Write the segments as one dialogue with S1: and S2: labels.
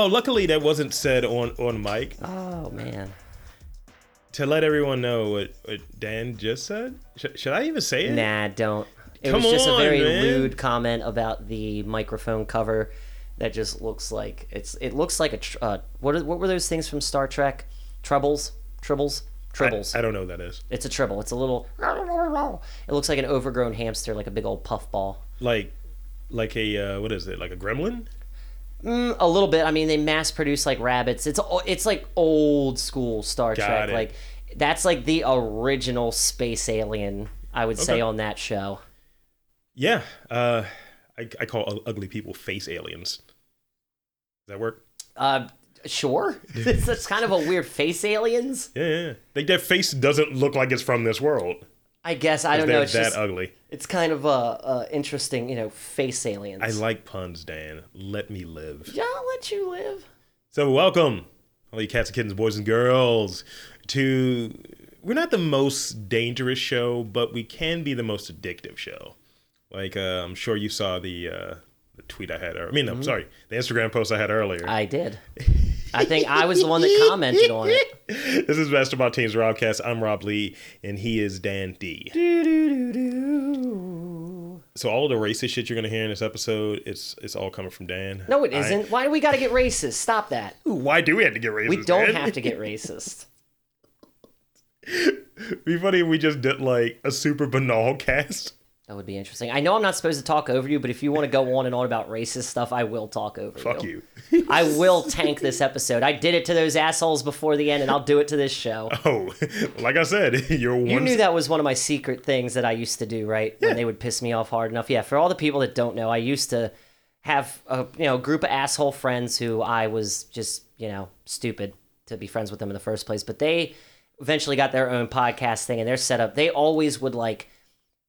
S1: Well, luckily that wasn't said on on mic
S2: Oh man.
S1: to let everyone know what, what Dann just said. Sh- should I even say it?
S2: Nah, don't. It
S1: Come
S2: was just a very
S1: man.
S2: lewd comment about the microphone cover. That just looks like it's. It looks like a. Tr- uh, what are, what were those things from Star Trek? Troubles, tribbles,
S1: I. I don't know what that is.
S2: it's a tribble. It's a little. It looks like an overgrown hamster, like a big old puffball.
S1: Like, like a uh, what is it? Like a gremlin?
S2: Mm, a little bit. I mean, they mass produce like rabbits. It's it's like old school Star
S1: Got
S2: Trek.
S1: it.
S2: Like that's like the original space alien. I would say on that show.
S1: Yeah. Uh, I, I call ugly people face aliens. Does that work?
S2: Uh, sure. It's, it's kind of a weird face aliens.
S1: Yeah, yeah. yeah. Like their face doesn't look like it's from this world.
S2: I guess I don't know. It's
S1: that
S2: just
S1: ugly.
S2: it's kind of a uh, uh, interesting, you know, face aliens.
S1: I like puns, Dann. Let me live.
S2: Yeah, I'll let you live.
S1: So welcome, all you cats and kittens, boys and girls, to we're not the most dangerous show, but we can be the most addictive show. Like uh, I'm sure you saw the uh, the tweet I had. Or, I mean, I'm sorry, the Instagram post I had earlier.
S2: I did. I think I was the one that commented on it.
S1: this is Mastermind Team's Robcast. I'm Rob Lee, and he is Dann D. So all the racist shit you're gonna hear in this episode, it's it's all coming from Dann.
S2: No, it
S1: I-
S2: isn't. Why do we got to get racist? Stop that.
S1: Why do we have to get racist?
S2: We don't
S1: Dann?
S2: have to get racist.
S1: It'd be funny if we just did like a super banal cast.
S2: That would be interesting. I know I'm not supposed to talk over you, but if you want to go on and on about racist stuff, I will talk over
S1: Fuck you.
S2: I will tank this episode. I did it to those assholes before the end, and I'll do it to this show.
S1: Oh, like I said, you're one.
S2: You knew that was one of my secret things that I used to do, right? When they would piss me off hard enough. Yeah, for all the people that don't know, I used to have a you know group of asshole friends who I was just you know stupid to be friends with them in the first place. But they eventually got their own podcast thing, and they're set up. They always would like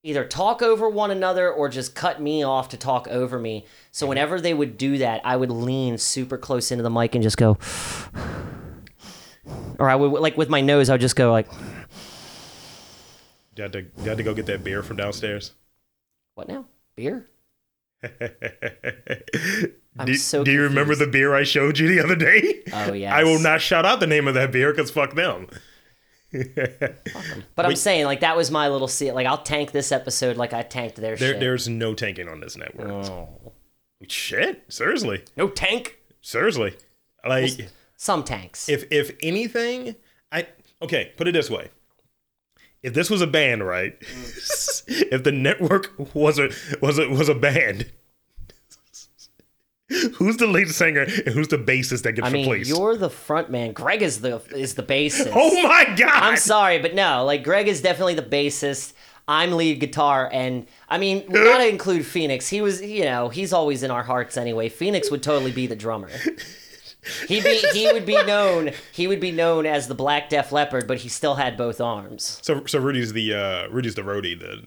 S2: either talk over one another or just cut me off to talk over me. So whenever they would do that, I would lean super close into the mic and just go, or I would like with my nose, I would just go like,
S1: You had to, you had to go get that beer from downstairs.
S2: "What now? Beer?" I'm
S1: do,
S2: so
S1: do you remember the beer I showed you the other day?
S2: Oh yeah.
S1: I will not shout out the name of that beer because fuck them.
S2: But I'm saying like that was my little see. Like I'll tank this episode like I tanked their
S1: There,
S2: shit.
S1: there's no tanking on this network.
S2: Oh.
S1: Shit, seriously,
S2: No tank.
S1: seriously. Like,
S2: Some tanks.
S1: if if anything, I okay. Put it this way: if this was a band, right? Mm. if the network was a was a was a band, who's the lead singer and who's the bassist that gets the?
S2: I mean,
S1: replaced?
S2: you're the front man. Greg is the is the bassist.
S1: Oh my god!
S2: I'm sorry, but no. Like Greg is definitely the bassist. I'm lead guitar, and I mean, we gotta include Phoenix. He was, you know, he's always in our hearts anyway. Phoenix would totally be the drummer. He'd be, he would be known, he would be known as the Black Def Leppard, but he still had both arms.
S1: So so Rudy's the uh Rudy's the roadie, the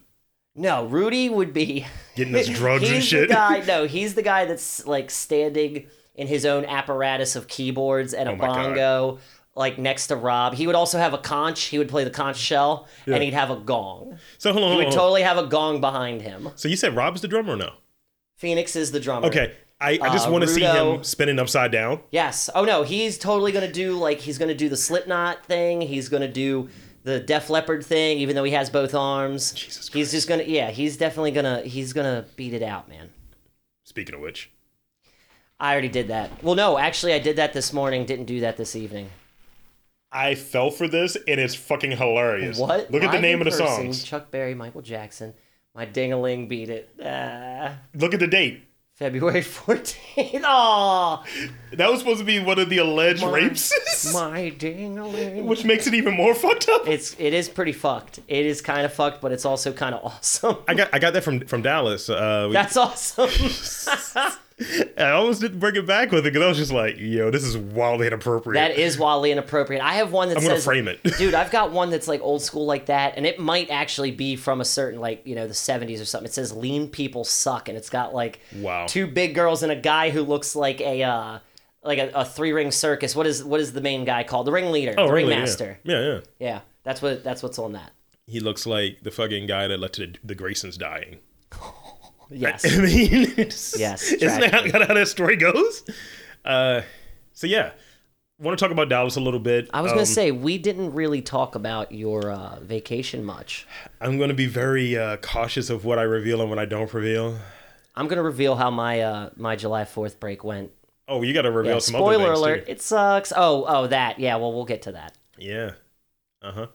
S2: No, Rudy would be
S1: getting us drugs and shit.
S2: Guy, no, he's the guy that's like standing in his own apparatus of keyboards and a
S1: Oh my God.
S2: bongo, like next to Rob. He would also have a conch. He would play the conch shell,
S1: Yeah.
S2: and he'd have a gong.
S1: So hold on,
S2: He
S1: hold
S2: would
S1: on.
S2: totally have a gong behind him.
S1: So you said Rob's the drummer or no?
S2: Phoenix is the drummer.
S1: Okay. I, I just
S2: Uh,
S1: want to see him spinning upside down.
S2: Yes. Oh no, he's totally gonna do like he's gonna do the Slipknot thing. He's gonna do the Def Leppard thing, even though he has both arms.
S1: Jesus
S2: He's just gonna yeah, he's definitely gonna he's gonna beat it out, man.
S1: Speaking of which,
S2: I already did that. Well, no, actually, I did that this morning. Didn't do that this evening.
S1: I fell for this and it's fucking hilarious.
S2: What?
S1: Look at the
S2: Live
S1: name
S2: in
S1: of the
S2: person,
S1: songs.
S2: Chuck Berry, Michael Jackson. My dingaling beat it. Ah,
S1: Look at the date.
S2: February 14th. Oh,
S1: That was supposed to be one of the alleged
S2: My-
S1: rapes,
S2: my dingaling.
S1: which makes it even more fucked up.
S2: It's it is pretty fucked. It is kind of fucked, but it's also kind of awesome.
S1: I got I got that from from Dallas. Uh, we,
S2: That's awesome.
S1: I almost didn't bring it back with it because I was just like, yo, this is wildly inappropriate.
S2: that is wildly inappropriate. I have one that
S1: I'm gonna
S2: says,
S1: frame it.
S2: dude. I've got one that's like old school like that, and it might actually be from a certain like you know the 70s or something. It says "lean people suck," and it's got like
S1: Wow.
S2: two big girls and a guy who looks like a uh like a, a three ring circus. What is what is the main guy called? The ringleader,
S1: oh,
S2: the
S1: really?
S2: ringmaster.
S1: Yeah. yeah, yeah.
S2: Yeah, that's what that's what's on that.
S1: He looks like the fucking guy that led to the, the Graysons dying.
S2: Yes.
S1: I mean, it's,
S2: Yes,
S1: isn't that how, that story goes? Uh, So yeah, want to talk about Dallas a little bit.
S2: I was gonna
S1: Um,
S2: say we didn't really talk about your uh, vacation much.
S1: I'm going to be very uh, cautious of what I reveal and what I don't reveal.
S2: I'm gonna reveal how my uh, my July Fourth break went.
S1: Oh, you got to reveal
S2: Yeah,
S1: some other
S2: spoiler
S1: things Spoiler
S2: alert!
S1: too.
S2: It sucks. Oh, oh, that. Yeah, well, we'll get to that.
S1: Yeah. Uh huh.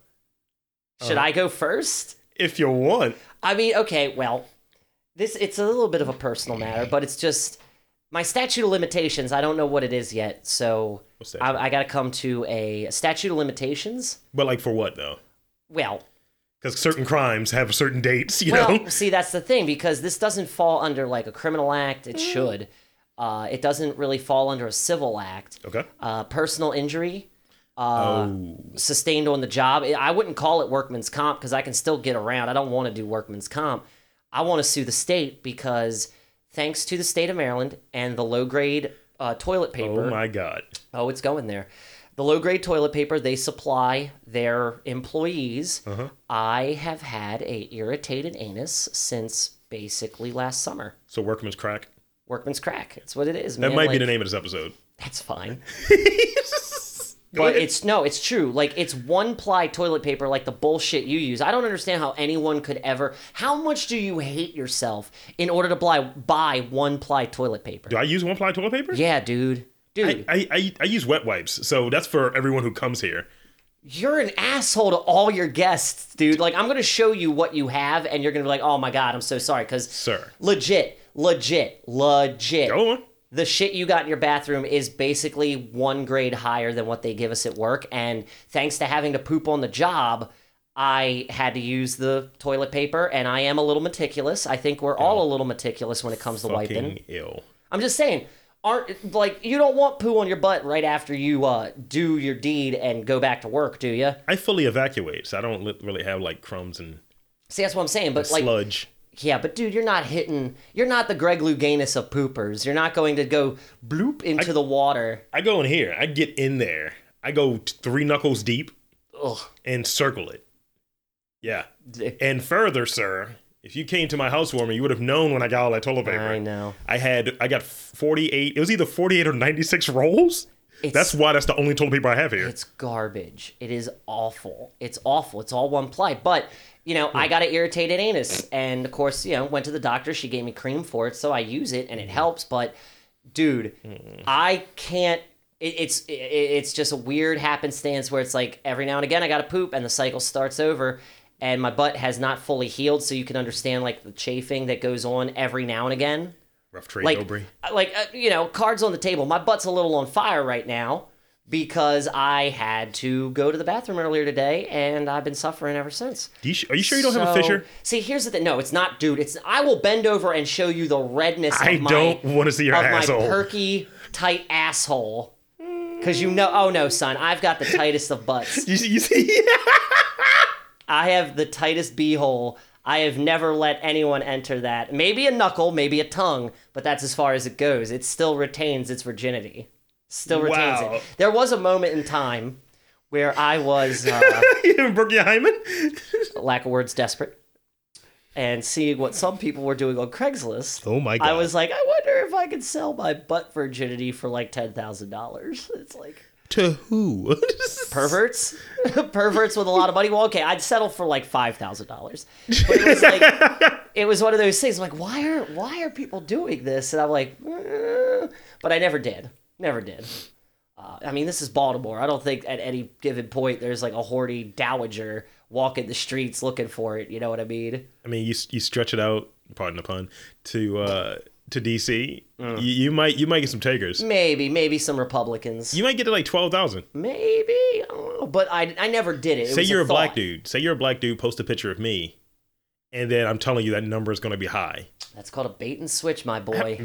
S2: Should
S1: Uh-huh.
S2: I go first?
S1: If you want.
S2: I mean, okay, well, this it's a little bit of a personal matter, but it's just my statute of limitations. I don't know what it is yet, so I, I got to come to a statute of limitations.
S1: But like for what though?
S2: Well,
S1: Because certain crimes have certain dates, you
S2: well,
S1: know.
S2: see, that's the thing because this doesn't fall under like a criminal act. It should. Uh, it doesn't really fall under a civil act.
S1: Okay.
S2: Uh, personal injury. Uh,
S1: oh.
S2: sustained on the job. I wouldn't call it workman's comp because I can still get around. I don't want to do workman's comp. I want to sue the state because thanks to the state of Maryland and the low grade uh, toilet paper.
S1: Oh my God.
S2: Oh, it's going there. The low grade toilet paper they supply their employees.
S1: Uh-huh.
S2: I have had a irritated anus since basically last summer.
S1: So workman's crack.
S2: Workman's crack. That's what it is.
S1: That
S2: man.
S1: might be the name of this episode.
S2: That's fine. But it's no, it's true. Like it's one ply toilet paper, like the bullshit you use. I don't understand how anyone could ever. How much do you hate yourself in order to buy buy one ply toilet paper?
S1: Do I use one ply toilet paper?
S2: Yeah, dude, dude,
S1: I, I, I use wet wipes, so that's for everyone who comes here.
S2: you're an asshole to all your guests, dude. Like I'm gonna show you what you have, and you're gonna be like, oh my god, I'm so sorry, because
S1: Sir.
S2: legit, legit, legit.
S1: Go on.
S2: The shit you got in your bathroom is basically one grade higher than what they give us at work. And thanks to having to poop on the job, I had to use the toilet paper, and I am a little meticulous. I think we're all a little meticulous when it comes to wiping.
S1: Ill.
S2: I'm just saying, aren't like you don't want poo on your butt right after you uh, do your deed and go back to work, do you?
S1: I fully evacuate, so I don't li- really have like crumbs and
S2: See, that's what I'm saying. But like,
S1: sludge.
S2: Yeah, but dude, you're not hitting. You're not the Greg Louganis of poopers. You're not going to go bloop into the water.
S1: I go in here. I get in there. I go three knuckles deep
S2: Ugh.
S1: and circle it. Yeah. And further, sir, if you came to my housewarming, you would have known when I got all that toilet paper.
S2: I know.
S1: I had I got 48. It was either 48 or 96 rolls.
S2: It's-
S1: That's why that's the only toilet paper I have here.
S2: It's garbage. It is awful. It's awful. It's all one ply. But you know, I hmm. got an irritated anus, and of course, you know, went to the doctor. She gave me cream for it, so I use it, and it hmm. helps. But dude, hmm. I can't. It, it's it, it's just a weird happenstance where it's like every now and again I got to poop, and the cycle starts over. And my butt has not fully healed, so you can understand like the chafing that goes on every now and again.
S1: Rough trade,
S2: like
S1: Aubrey.
S2: Uh, like uh, you know cards on the table my butt's a little on fire right now because i had to go to the bathroom earlier today and i've been suffering ever since
S1: Do you, sh- are you sure you don't have a
S2: So-
S1: fissure?
S2: see here's the thing no it's not dude it's i will bend over and show you the redness
S1: I
S2: of my,
S1: don't want to see your
S2: of
S1: asshole.
S2: my perky tight asshole because you know oh no son i've got the tightest of butts
S1: you, you see?
S2: i have the tightest beehole I have never let anyone enter that. Maybe a knuckle, maybe a tongue, but that's as far as it goes. It still retains its virginity. Still retains
S1: Wow.
S2: it. There was a moment in time where I was, uh,
S1: your hymen?
S2: lack of words, desperate, and seeing what some people were doing on Craigslist.
S1: Oh my god.
S2: I was like, I wonder if I could sell my butt virginity for like ten thousand dollars. It's like
S1: to who?
S2: perverts, perverts with a lot of money. Well, okay, I'd settle for like five thousand dollars, but it was like it was one of those things. Like, why are why are people doing this? And I'm like, eh. but I never did, never did. Uh, I mean, this is Baltimore. I don't think at any given point there's like a horny dowager walking the streets looking for it. You know what I mean?
S1: I mean, you you stretch it out, pardon the pun, to uh to DC.
S2: Mm.
S1: You, you might you might get some takers.
S2: Maybe, maybe some Republicans.
S1: You might get to like twelve thousand.
S2: maybe I don't know, but I I never did it. it
S1: Say you're a, black dude. Say you're a black dude. Post a picture of me, and then I'm telling you that number is going to be high.
S2: That's called a bait and switch, my boy.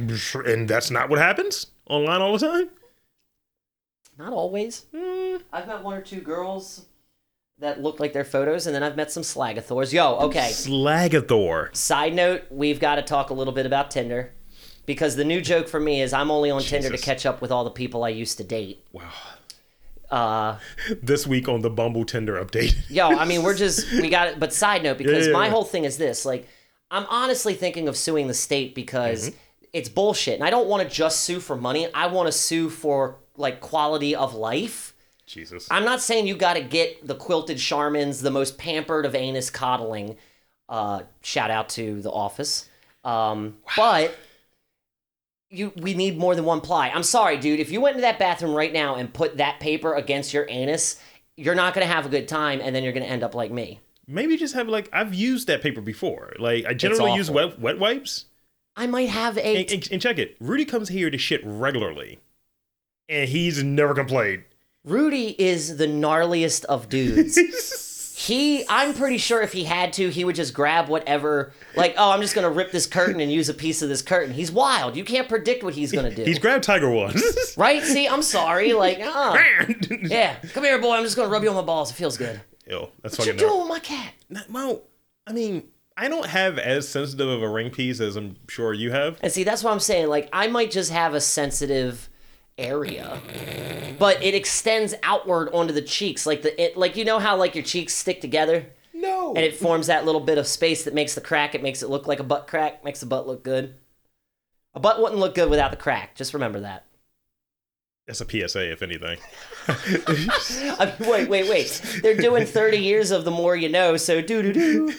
S1: And that's not what happens online all the time.
S2: Not always. I've met one or two girls that look like their photos, and then I've met some slagathors. Yo, okay.
S1: Slagathor.
S2: Side note, we've got to talk a little bit about Tinder. Because the new joke for me is I'm only on Tinder to catch up with all the people I used to date.
S1: Wow.
S2: Uh,
S1: This week on the Bumble Tinder update.
S2: yo, I mean, we're just, we got it. But side note, because
S1: yeah,
S2: my
S1: yeah.
S2: whole thing is this like, I'm honestly thinking of suing the state because
S1: Mm-hmm.
S2: It's bullshit. And I don't want to just sue for money, I want to sue for like quality of life.
S1: Jesus.
S2: I'm not saying you got to get the quilted Charmins, the most pampered of anus coddling. Uh, shout out to The Office. Um, But you, we need more than one ply. I'm sorry, dude. If you went into that bathroom right now and put that paper against your anus, you're not gonna have a good time, and then you're gonna end up like me.
S1: Maybe just have like I've used that paper before. Like I generally use wet wet wipes.
S2: I might have a.
S1: And, and, and check it. Rudy comes here to shit regularly, and he's never complained.
S2: Rudy is the gnarliest of dudes. He, I'm pretty sure if he had to, he would just grab whatever. Like, oh, I'm just gonna rip this curtain and use a piece of this curtain. He's wild. You can't predict what he's gonna do.
S1: He's grabbed Tiger once.
S2: right? See, I'm sorry. Like, uh, yeah, come here, boy. I'm just gonna rub you on my balls. It feels good.
S1: Ew, that's
S2: What you
S1: fucking.
S2: doing with my cat?
S1: Well, I mean, I don't have as sensitive of a ring piece as I'm sure you have.
S2: And see, that's what I'm saying. Like, I might just have a sensitive area, but it extends outward onto the cheeks. Like the, it, like you know how like your cheeks stick together.
S1: No.
S2: and it forms that little bit of space that makes the crack. It makes it look like a butt crack, makes the butt look good. A butt wouldn't look good without the crack. Just remember that.
S1: That's a PSA, if anything.
S2: I mean, wait, wait, wait. They're doing 30 years of the more you know, so doo doo doo.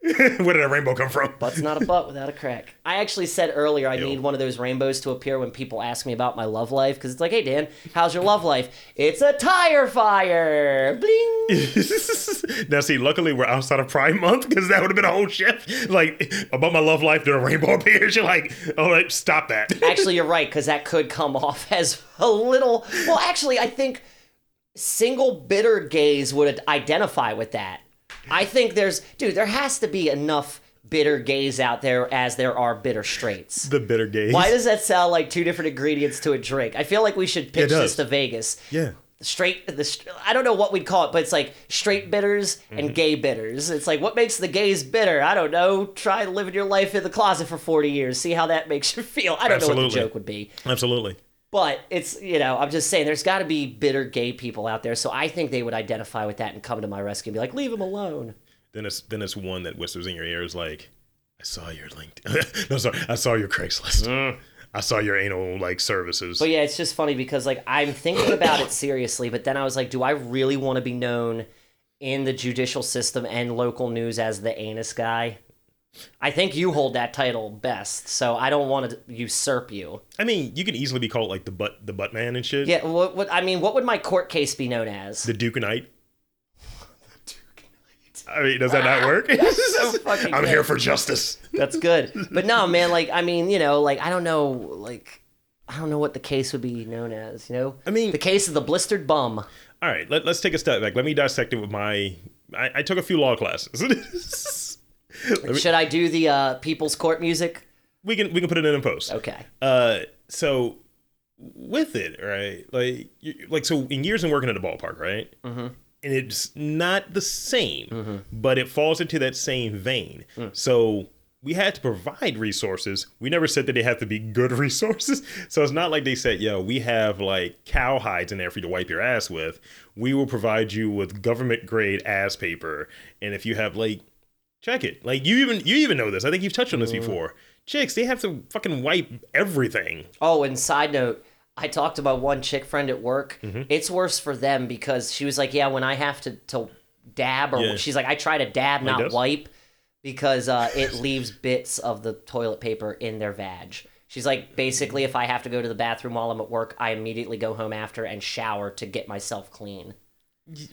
S1: Where did a rainbow come from?
S2: Butt's not a butt without a crack. I actually said earlier I need one of those rainbows to appear when people ask me about my love life because it's like, hey Dann, how's your love life? It's a tire fire. Bling.
S1: now, see, luckily we're outside of Pride Month because that would have been a whole shift. Like about my love life, then a rainbow appears. You're like, oh, like, stop that.
S2: Actually, you're right because that could come off as a little. Well, actually, I think single bitter gays would identify with that. I think there's, dude, there has to be enough bitter gays out there as there are bitter straights.
S1: the bitter gays.
S2: Why does that sound like two different ingredients to a drink? I feel like we should pitch this to Vegas.
S1: Yeah.
S2: Straight the I don't know what we'd call it, but it's like straight bitters
S1: Mm-hmm.
S2: and gay bitters. It's like what makes the gays bitter? I don't know. Try living your life in the closet for 40 years. See how that makes you feel. I don't know what the joke would be.
S1: Absolutely.
S2: But it's, you know, I'm just saying there's got to be bitter gay people out there. So I think they would identify with that and come to my rescue and be like, leave him alone.
S1: Then it's then it's one that whispers in your ears like, I saw your LinkedIn. no, sorry, I saw your Craigslist. Mm. I saw your anal like services.
S2: But yeah, it's just funny because like I'm thinking about it seriously, but then I was like, do I really want to be known in the judicial system and local news as the anus guy? I think you hold that title best, so I don't want to usurp you.
S1: I mean, you could easily be called like the butt the butt man and shit.
S2: Yeah, what, what I mean, what would my court case be known as?
S1: The Duke Knight. I The Duke and I mean, does that not work?
S2: so fucking
S1: I'm
S2: good.
S1: here for justice.
S2: That's good. But no, man, like I mean, you know, like I don't know, like I don't know what the case would be known as. You know,
S1: I mean-
S2: the case of the blistered bum.
S1: All right, let, us take a step back. Let me dissect it with my. I, I took a few law classes.
S2: Should I do the uh, people's court music?
S1: we can we can put it in in post.
S2: Okay.
S1: Uh, so with it, right? Like, like so in years and working at a ballpark, right? Mm-hmm. And it's not the same, but it falls into that same vein. So we had to provide resources. We never said that they have to be good resources. So it's not like they said, "Yo, we have like cow hides in there for you to wipe your ass with." We will provide you with government grade ass paper, and if you have like Check it. Like you even you even know this. I think you've touched on this before. Chicks, they have to fucking wipe everything.
S2: Oh, and side note, I talked about one chick friend at work.
S1: Mm-hmm.
S2: It's worse for them because she was like, "Yeah, when I have to to dab, or
S1: Yeah.
S2: she's like, I try to dab, not wipe, because uh, it leaves bits of the toilet paper in their vag." She's like, basically, if I have to go to the bathroom while I'm at work, I immediately go home after and shower to get myself clean.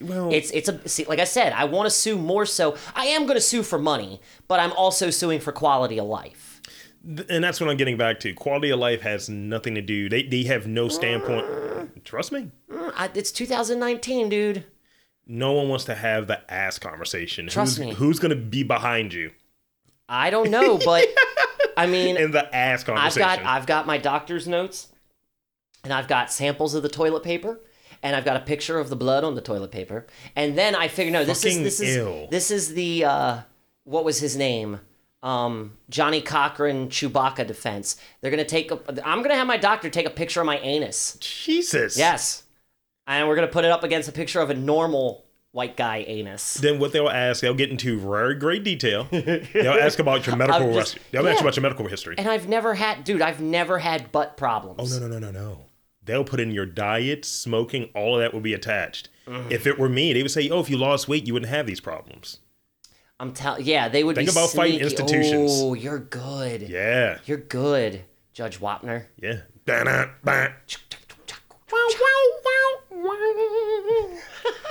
S1: Well,
S2: It's it's a see, like I said, I want to sue more so. I am going to sue for money, but I'm also suing for quality of life.
S1: th- and that's what I'm getting back to. Quality of life has nothing to do. They they have no standpoint. Trust me.
S2: Mm, I, it's 2019, dude.
S1: No one wants to have the ass conversation.
S2: Trust
S1: who's,
S2: me.
S1: Who's gonna be behind you
S2: I don't know, but I mean,
S1: in the ass
S2: I've got I've got my doctor's notes, and I've got samples of the toilet paper, and I've got a picture of the blood on the toilet paper, and then I figured, no, this is this is
S1: ill.
S2: this is the uh, what was his name? Um, Johnny Cochran Chewbacca defense. They're gonna take. A, I'm gonna have my doctor take a picture of my anus.
S1: Jesus.
S2: Yes, and we're gonna put it up against a picture of a normal white guy anus.
S1: Then what they'll ask, they'll get into very great detail. they'll ask about your medical.
S2: Just-
S1: they'll ask about your medical history.
S2: And I've never had, dude. I've never had butt problems.
S1: Oh no no no no no. They'll put in your diet, smoking, all of that will be attached. If it were me, they would say, "Oh, if you lost weight, you wouldn't have these problems."
S2: I'm telling. Yeah, they would
S1: Think
S2: be
S1: about fighting institutions.
S2: Oh, you're good.
S1: Yeah,
S2: You're good, Judge Wapner.
S1: yeah.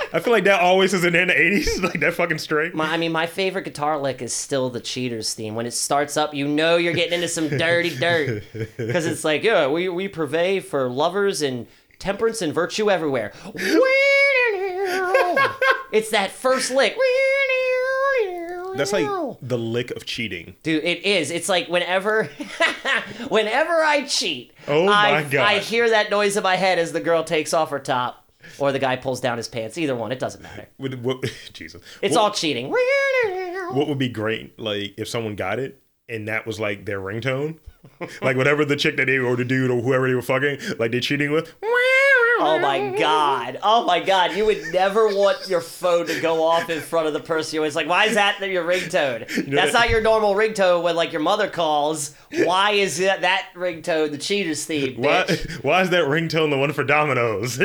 S1: Ba-na, ba. I feel like that always is in there in the '80s, like that fucking string.
S2: My, I mean, my favorite guitar lick is still the Cheaters theme. When it starts up, you know you're getting into some dirty dirt because it's like, yeah, we we purvey for lovers and temperance and virtue everywhere. it's that first lick.
S1: That's like the lick of cheating.
S2: Dude, it is. It's like whenever, whenever I cheat,
S1: Oh my
S2: I,
S1: God.
S2: I hear that noise in my head as the girl takes off her top, or the guy pulls down his pants. Either one, it doesn't matter.
S1: What, what, Jesus.
S2: It's
S1: what,
S2: all cheating.
S1: What would be great, like if someone got it and that was like their ringtone, like whatever the chick that they or the dude or whoever they were fucking, like they're cheating with.
S2: Oh my god! Oh my god! You would never want your phone to go off in front of the person. You're always like, "Why is that your ringtone?
S1: know
S2: That's
S1: that-
S2: not your normal ringtone when like your mother calls. Why is that that ringtone the cheaters theme?
S1: Why? Why is that ringtone the one for Domino's?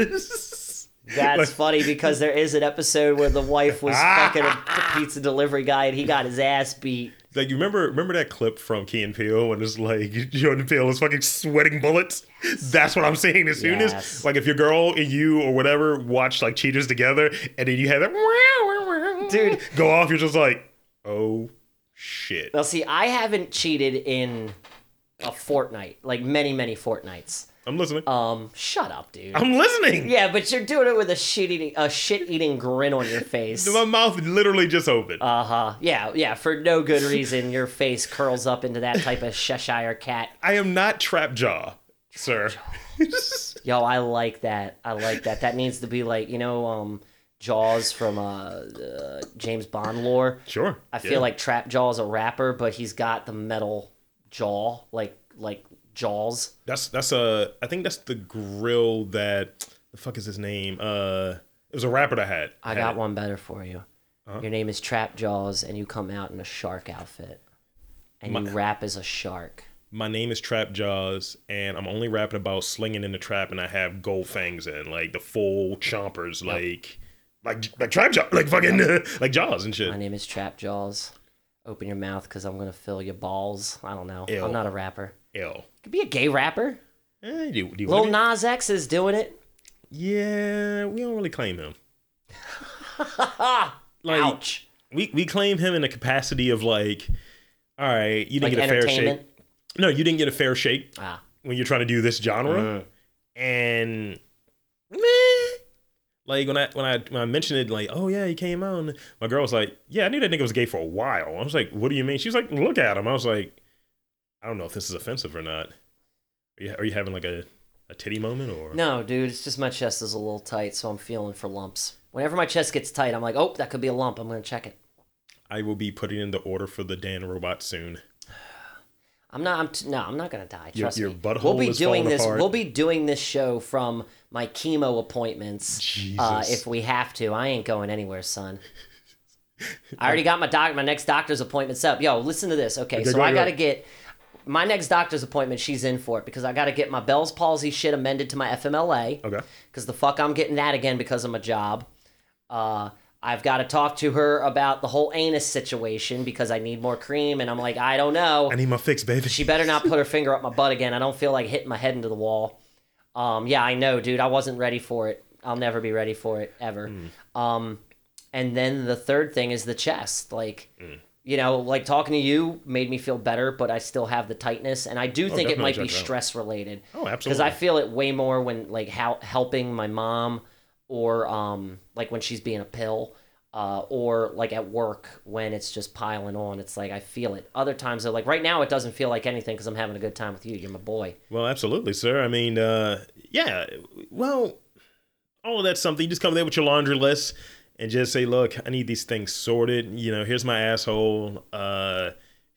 S2: That's
S1: Like-
S2: funny because there is an episode where the wife was fucking a pizza delivery guy and he got his ass beat.
S1: like you remember remember that clip from Key and Peele when it's like Jordan Peele is fucking sweating bullets. That's what I'm saying. As soon
S2: Yes.
S1: as like if your girl and you or whatever watch like cheaters together and then you have that
S2: Dude.
S1: go off, you're just like, oh shit.
S2: Now, see, I haven't cheated in a fortnight, like many, many fortnights.
S1: I'm listening.
S2: Um, shut up, dude.
S1: I'm listening.
S2: Yeah, but you're doing it with a shit eating a shit eating grin on your face.
S1: My mouth literally just opened.
S2: Uh huh. Yeah, yeah. For no good reason, your face curls up into that type of Cheshire cat.
S1: I am not trap jaw, sir.
S2: Yo, I like that. I like that. That needs to be like you know, um, Jaws from uh, uh James Bond lore.
S1: sure.
S2: I feel like Trap Jaw is a rapper, but he's got the metal jaw, like like Jaws.
S1: that's that's a. I think that's the grill that. The fuck is his name? Uh, it was a rapper that had.
S2: I
S1: had
S2: got
S1: it.
S2: one better for you.
S1: Uh-huh.
S2: Your name is Trap Jaws, and you come out in a shark outfit, and you rap as a shark.
S1: My name is Trap Jaws, and I'm only rapping about slinging in the trap, and I have gold fangs in, like the full chompers, like, like, like Trap Jaws, like fucking, like Jaws and shit.
S2: My name is Trap Jaws. Open your mouth because I'm gonna fill your balls. I don't know.
S1: Ew.
S2: I'm not a rapper.
S1: L.
S2: Could be a gay rapper.
S1: Eh, do, do
S2: Lil Nas X is doing it.
S1: Yeah, we don't really claim him. like,
S2: Ouch.
S1: we we claim him in the capacity of like, all right, you didn't
S2: Like
S1: get a fair shake. No, you didn't get a fair shake
S2: Ah.
S1: when you're trying to do this genre,
S2: Mm.
S1: and meh. Like when I when I when I mentioned it, like, oh yeah, he came out, and my girl was like, yeah, I knew that nigga was gay for a while. I was like, what do you mean? She was like, look at him. I was like, I don't know if this is offensive or not. Are you, are you having like a, a titty moment or?
S2: No, dude, it's just my chest is a little tight, so I'm feeling for lumps. Whenever my chest gets tight, I'm like, oh, that could be a lump. I'm gonna check it.
S1: I will be putting in the order for the Dann robot soon.
S2: I'm not. I'm t- no. I'm not gonna die.
S1: Your-
S2: Trust
S1: your
S2: me.
S1: butthole
S2: we'll be
S1: is
S2: doing this.
S1: apart.
S2: We'll be doing this show from my chemo appointments. Uh, if we have to, I ain't going anywhere, son. I already got my doc. My next doctor's appointment set up. Yo, listen to this. Okay,
S1: Okay,
S2: so
S1: go
S2: I
S1: go
S2: gotta get my next doctor's appointment. She's in for it because I gotta get my Bell's palsy shit amended to my FMLA.
S1: Okay.
S2: Because the fuck I'm getting that again because of my job. Uh, I've got to talk to her about the whole anus situation because I need more cream, and I'm like, I don't know.
S1: I need my fix, baby.
S2: She better not put her finger up my butt again. I don't feel like hitting my head into the wall. Um, yeah, I know, dude. I wasn't ready for it. I'll never be ready for it ever. Um, and then the third thing is the chest. Like, you know, like talking to you made me feel better, but I still have the tightness, and I do think it might be
S1: check it out.
S2: stress related.
S1: Oh, absolutely. Because.
S2: I feel it way more when like how helping my mom, or um, like when she's being a pill. Uh, or like at work when it's just piling on, it's like I feel it. Other times, though, like right now, it doesn't feel like anything because I'm having a good time with you. You're my boy.
S1: Well, absolutely, sir. I mean, uh, yeah. Well, all of that's something. You just come there with your laundry list and just say, "Look, I need these things sorted. You know, here's my asshole. Uh,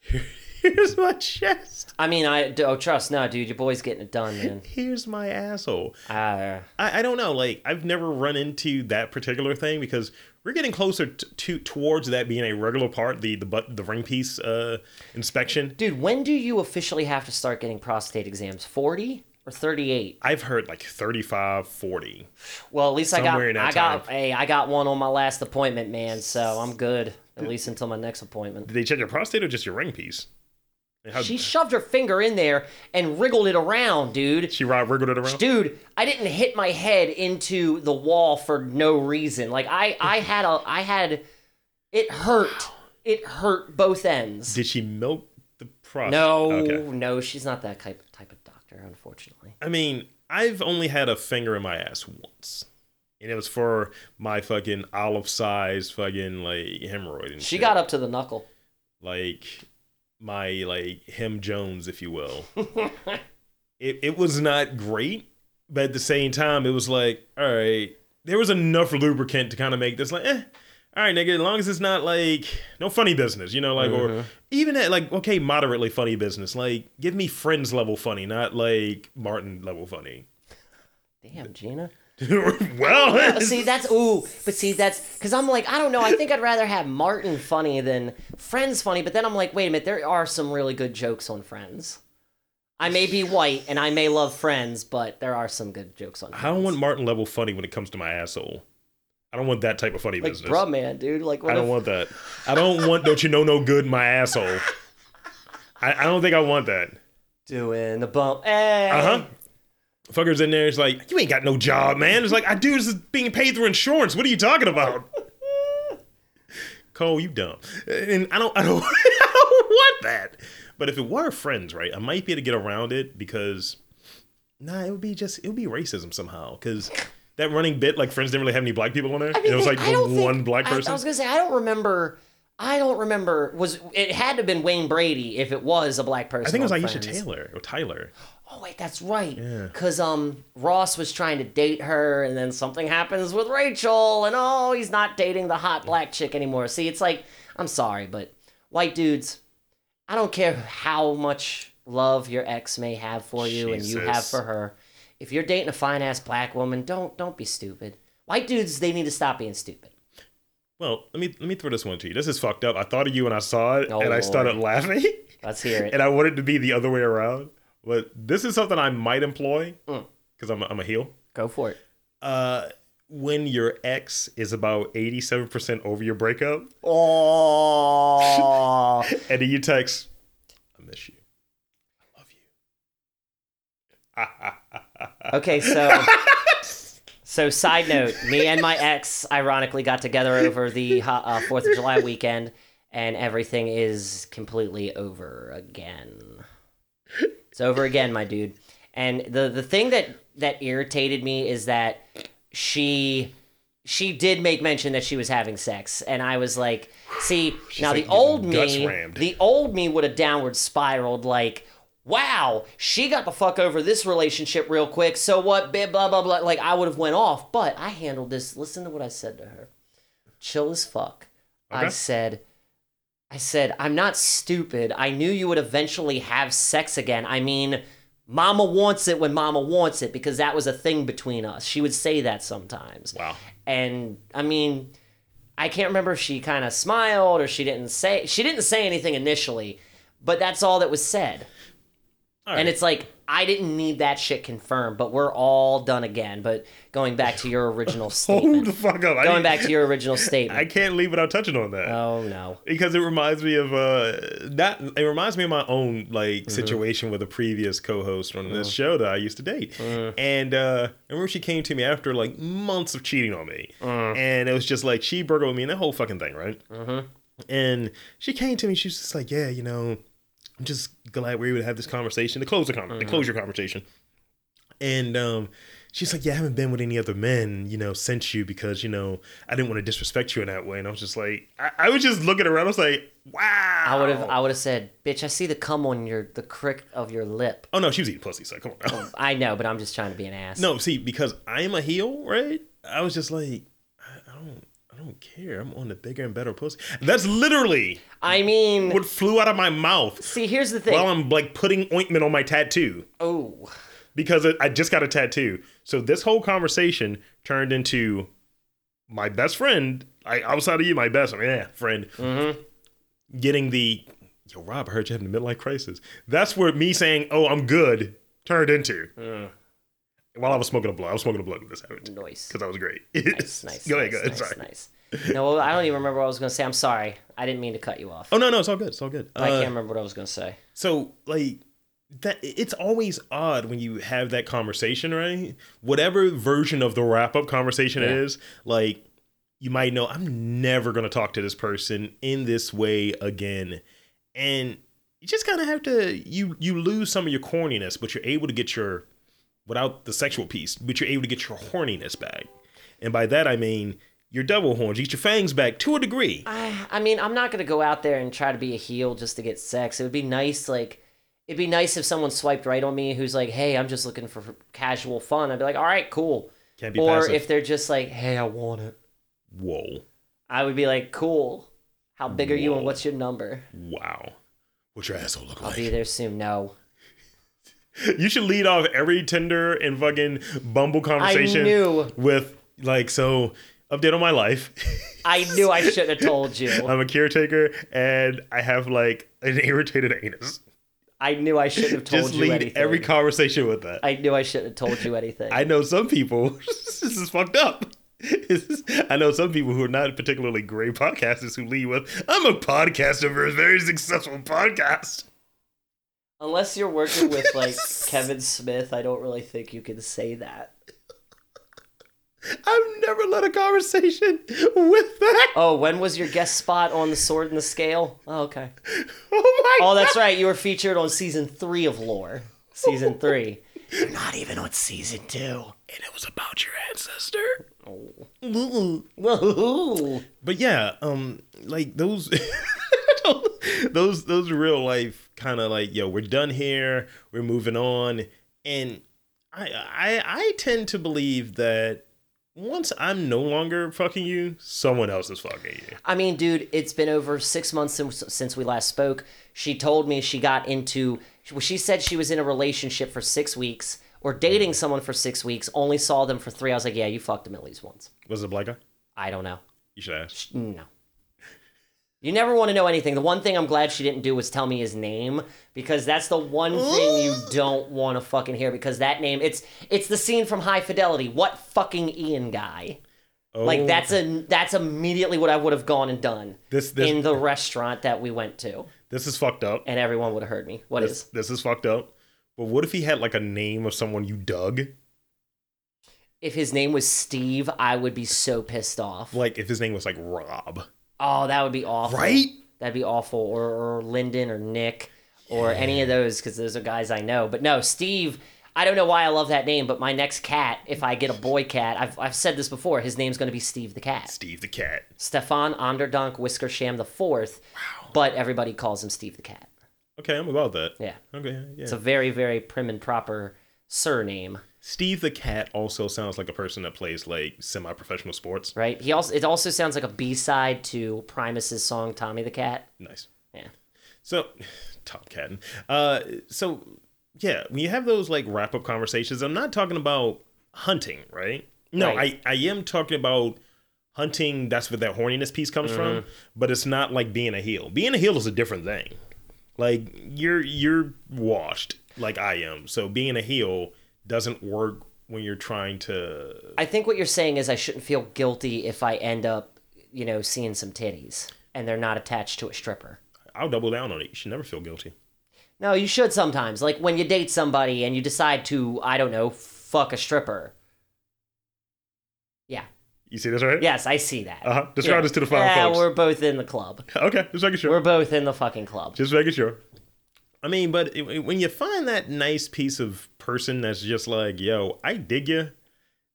S1: here's my chest.
S2: I mean, I oh trust no, dude. Your boy's getting it done, man.
S1: Here's my asshole."
S2: Uh,
S1: I, I don't know. Like, I've never run into that particular thing because we're getting closer to, to towards that being a regular part. The the butt the ring piece uh, inspection.
S2: dude, when do you officially have to start getting prostate exams? Forty? Or 38.
S1: I've heard like 35, 40.
S2: Well, at least I got
S1: Somewhere
S2: I got
S1: time.
S2: hey, I got one on my last appointment, man. So I'm good at least until my next appointment.
S1: Did they check your prostate or just your ring piece? How,
S2: She shoved her finger in there and wriggled it around, dude.
S1: she wriggled it around.
S2: Dude, I didn't hit my head into the wall for no reason. Like I I had a I had it hurt. It hurt both ends.
S1: Did she milk the prostate?
S2: No,
S1: Okay.
S2: no, she's not that type type of.
S1: I mean, I've only had a finger in my ass once. And it was for my fucking olive size fucking like hemorrhoid and
S2: She
S1: shit.
S2: got up to the knuckle.
S1: like my like hem Jones, if you will. it it was not great, but at the same time, it was like, all right, there was enough lubricant to kind of make this like, eh, all right, nigga, as long as it's not like no funny business, you know, like or mm-hmm. even at like okay, moderately funny business, like give me friends level funny, not like Martin level funny.
S2: Damn, Gina.
S1: well,
S2: see that's ooh but see that's because i'm like i don't know i think i'd rather have martin funny than friends funny but then i'm like wait a minute there are some really good jokes on friends i may be white and i may love friends but there are some good jokes on friends.
S1: I don't want Martin level funny when it comes to my asshole. I don't want that type of funny
S2: like
S1: business.
S2: bruh man dude like what
S1: I don't
S2: if,
S1: want that. I don't want don't you know no good my asshole. I, I don't think I want that.
S2: doing the bump hey.
S1: Uh huh. Fuckers in there, it's like, you ain't got no job, man. It's like, I do this is being paid through insurance. What are you talking about? Cole, you dumb. And I don't I don't, I don't want that. But if it were friends, right, I might be able to get around it because nah, it would be just it would be racism somehow. Cause that running bit, like friends didn't really have any black people on there.
S2: I mean,
S1: it was like
S2: I
S1: the
S2: think-
S1: one black person.
S2: I, was gonna say I don't remember. I don't remember. Was it had to have been Wayne Brady if it was a black person?
S1: I think it was Aisha
S2: Friends.
S1: Taylor or Tyler.
S2: Oh wait, that's right.
S1: Yeah.
S2: Cause um Ross was trying to date her, and then something happens with Rachel, and oh he's not dating the hot black chick anymore. See, it's like I'm sorry, but white dudes, I don't care how much love your ex may have for you and you have for her. If you're dating a fine ass black woman, don't don't be stupid. White dudes, they need to stop being stupid.
S1: Well, let me let me throw this one to you. This is fucked up. I thought of you when I saw it,
S2: Oh,
S1: and I started laughing,
S2: Let's hear it.
S1: and I wanted to be the other way around. But this is something I might employ
S2: Mm.
S1: because I'm a, I'm a heel.
S2: Go for it.
S1: Uh, when your ex is about eighty seven percent over your breakup,
S2: Oh,
S1: and then you text, "I miss you, I love you."
S2: okay. So, so side note: me and my ex, ironically, got together over the uh, Fourth of July weekend, and everything is completely over again. It's over again, my dude. And the the thing that that irritated me is that she she did make mention that she was having sex, and I was like, see, now
S1: like
S2: the old me,
S1: rammed.
S2: the old me would have downward spiraled like. Wow, she got the fuck over this relationship real quick. So what? Blah blah blah. blah. Like I would have went off, but I handled this. Listen to what I said to her. Chill as fuck. I
S1: Okay.
S2: said, I said, I'm not stupid. I knew you would eventually have sex again. I mean, mama wants it when mama wants it because that was a thing between us. She would say that sometimes.
S1: Wow.
S2: And I mean, I can't remember if she kind of smiled or she didn't say she didn't say anything initially, but that's all that was said.
S1: All
S2: And it's like I didn't need that shit confirmed, but we're all done again. But going back to your original
S1: Hold
S2: statement.
S1: the fuck up. I
S2: going back to your original statement, I
S1: can't leave without touching on that.
S2: Oh no.
S1: because it reminds me of uh that it reminds me of my own like
S2: Mm-hmm.
S1: situation with a previous co-host on this show that I used to date. And uh I remember she came to me after like months of cheating on me. And it was just like she with me and that whole fucking thing, right? And she came to me, she was just like, Yeah, you know, I'm just glad we were able to have this conversation to close the con- to close your conversation. And um she's like, Yeah, I haven't been with any other men, you know, since you because, you know, I didn't want to disrespect you in that way. And I was just like I, I was just looking around, I was like, Wow.
S2: I would have I would have said, "Bitch, I see the cum on your the crick of your lip."
S1: Oh no, she was eating pussy, so come on.
S2: I know, but I'm just trying to be an ass.
S1: no, see, because I am a heel, right? I was just like, I don't care. I'm on the bigger and better pussy. That's literally
S2: I mean,
S1: what flew out of my mouth
S2: see, here's the thing.
S1: while I'm like putting ointment on my tattoo.
S2: oh,
S1: because I just got a tattoo. So this whole conversation turned into my best friend, I, outside of you, my best yeah, friend, mm-hmm. getting the yo Rob, I heard you having a midlife crisis. That's where me saying, "Oh, I'm good," turned into. Mm. While I was smoking a blunt, I was smoking a blunt when this happened
S2: Noise.
S1: because that was great.
S2: Nice, nice.
S1: go ahead, go ahead.
S2: nice,
S1: Sorry.
S2: nice. No, well, I don't even remember what I was gonna say. I'm sorry. I didn't mean to cut you off.
S1: Oh no, no, it's all good. It's all good.
S2: I
S1: Uh,
S2: can't remember what I was gonna say.
S1: So like that it's always odd when you have that conversation, right? Whatever version of the wrap up conversation it
S2: Yeah.
S1: is, like you might know I'm never going to talk to this person in this way again. And you just kind of have to you you lose some of your corniness, but you're able to get your without the sexual piece, but you're able to get your horniness back. And by that I mean your double horns, you get your fangs back to a degree.
S2: I, I mean, I'm not gonna go out there and try to be a heel just to get sex. It would be nice, like, it'd be nice if someone swiped right on me who's like, "Hey, I'm just looking for casual fun." I'd be like, "All right, cool."
S1: Can't be
S2: Or
S1: passive.
S2: if they're just like, "Hey, I want it,"
S1: Whoa.
S2: I would be like, "Cool. How big are you and what's your number?"
S1: Wow. What's your asshole look like?
S2: I'll be there soon. No,
S1: You should lead off every Tinder and fucking Bumble conversation
S2: knew.
S1: with like, so update on my life.
S2: I knew I shouldn't have told you.
S1: I'm a caretaker and I have like an irritated anus.
S2: I knew I shouldn't have told
S1: Just
S2: you
S1: lead
S2: anything.
S1: every conversation with that. I,
S2: I knew I shouldn't have told you anything.
S1: I know some people. this is fucked up. Is- I know some people who are not particularly great podcasters who lead with, "I'm a podcaster for a very successful podcast."
S2: Unless you're working with like Kevin Smith, I don't really think you can say that.
S1: I've never led a conversation with that.
S2: Oh, when was your guest spot on the Sword and the Scale? Oh, okay.
S1: Oh my!
S2: Oh, that's right. You were featured on season three of Lore. Season three. You're not even on season two.
S1: And it was about your ancestor.
S2: Woohoo.
S1: But yeah, um, like those, those, those real life kind of like, yo, we're done here, we're moving on, and I, I, I tend to believe that once I'm no longer fucking you, someone else is fucking you.
S2: I mean, dude, it's been over six months since, since we last spoke. She told me she got into. well, She said she was in a relationship for six weeks or dating someone for six weeks. Only saw them for three. I was like, yeah, you fucked him at least once.
S1: Was it a black guy?
S2: I don't know.
S1: You should ask.
S2: No. You never want to know anything. The one thing I'm glad she didn't do was tell me his name because that's the one thing you don't want to fucking hear because that name it's it's the scene from High Fidelity. What fucking Ian guy?
S1: Oh,
S2: Like that's a that's immediately what I would have gone and done
S1: this, this,
S2: in the restaurant that we went to,
S1: this is fucked up.
S2: and everyone would have heard me. What
S1: This,
S2: is?
S1: this is fucked up. But what if he had like a name of someone you dug?
S2: If his name was Steve, I would be so pissed off.
S1: Like if his name was like Rob,
S2: Oh, that would be awful.
S1: right?
S2: That'd be awful. Or, or Lyndon or Nick or any of those because those are guys I know. But no, Steve. I don't know why I love that name, but my next cat, if I get a boy cat, I've, I've said this before, his name's going to be Steve the cat.
S1: Steve the cat.
S2: Stefan Onderdonk Whiskersham the fourth. Wow. But everybody calls him Steve the cat.
S1: Okay, I'm about that.
S2: Yeah.
S1: Okay, yeah.
S2: It's a very, very prim and proper surname,
S1: Steve the cat also sounds like a person that plays like semi-professional sports.
S2: right? He also it also sounds like a B side to Primus's song Tommy the Cat.
S1: Nice.
S2: Yeah.
S1: So, Tom Catton. Uh, so yeah, when you have those like wrap-up conversations, I'm not talking about hunting, right? No,
S2: Right.
S1: I I am talking about hunting. That's where that horniness piece comes from. But it's not like being a heel. Being a heel is a different thing. Like you're you're washed, like I am. So being a heel doesn't work when you're trying to
S2: I think what you're saying is I shouldn't feel guilty if I end up, you know, seeing some titties and they're not attached to a stripper.
S1: I'll double down on it. You should never feel guilty.
S2: No, you should sometimes. Like when you date somebody and you decide to, I don't know, fuck a stripper. Yeah.
S1: You see this right?
S2: Yes, I see that.
S1: Uh huh. Describe
S2: Yeah.
S1: this to the fine
S2: Yeah,
S1: folks.
S2: we're both in the club.
S1: Okay, just making sure.
S2: We're both in the fucking club.
S1: Just making sure. I mean, but it, when you find that nice piece of person that's just like, yo, I dig you.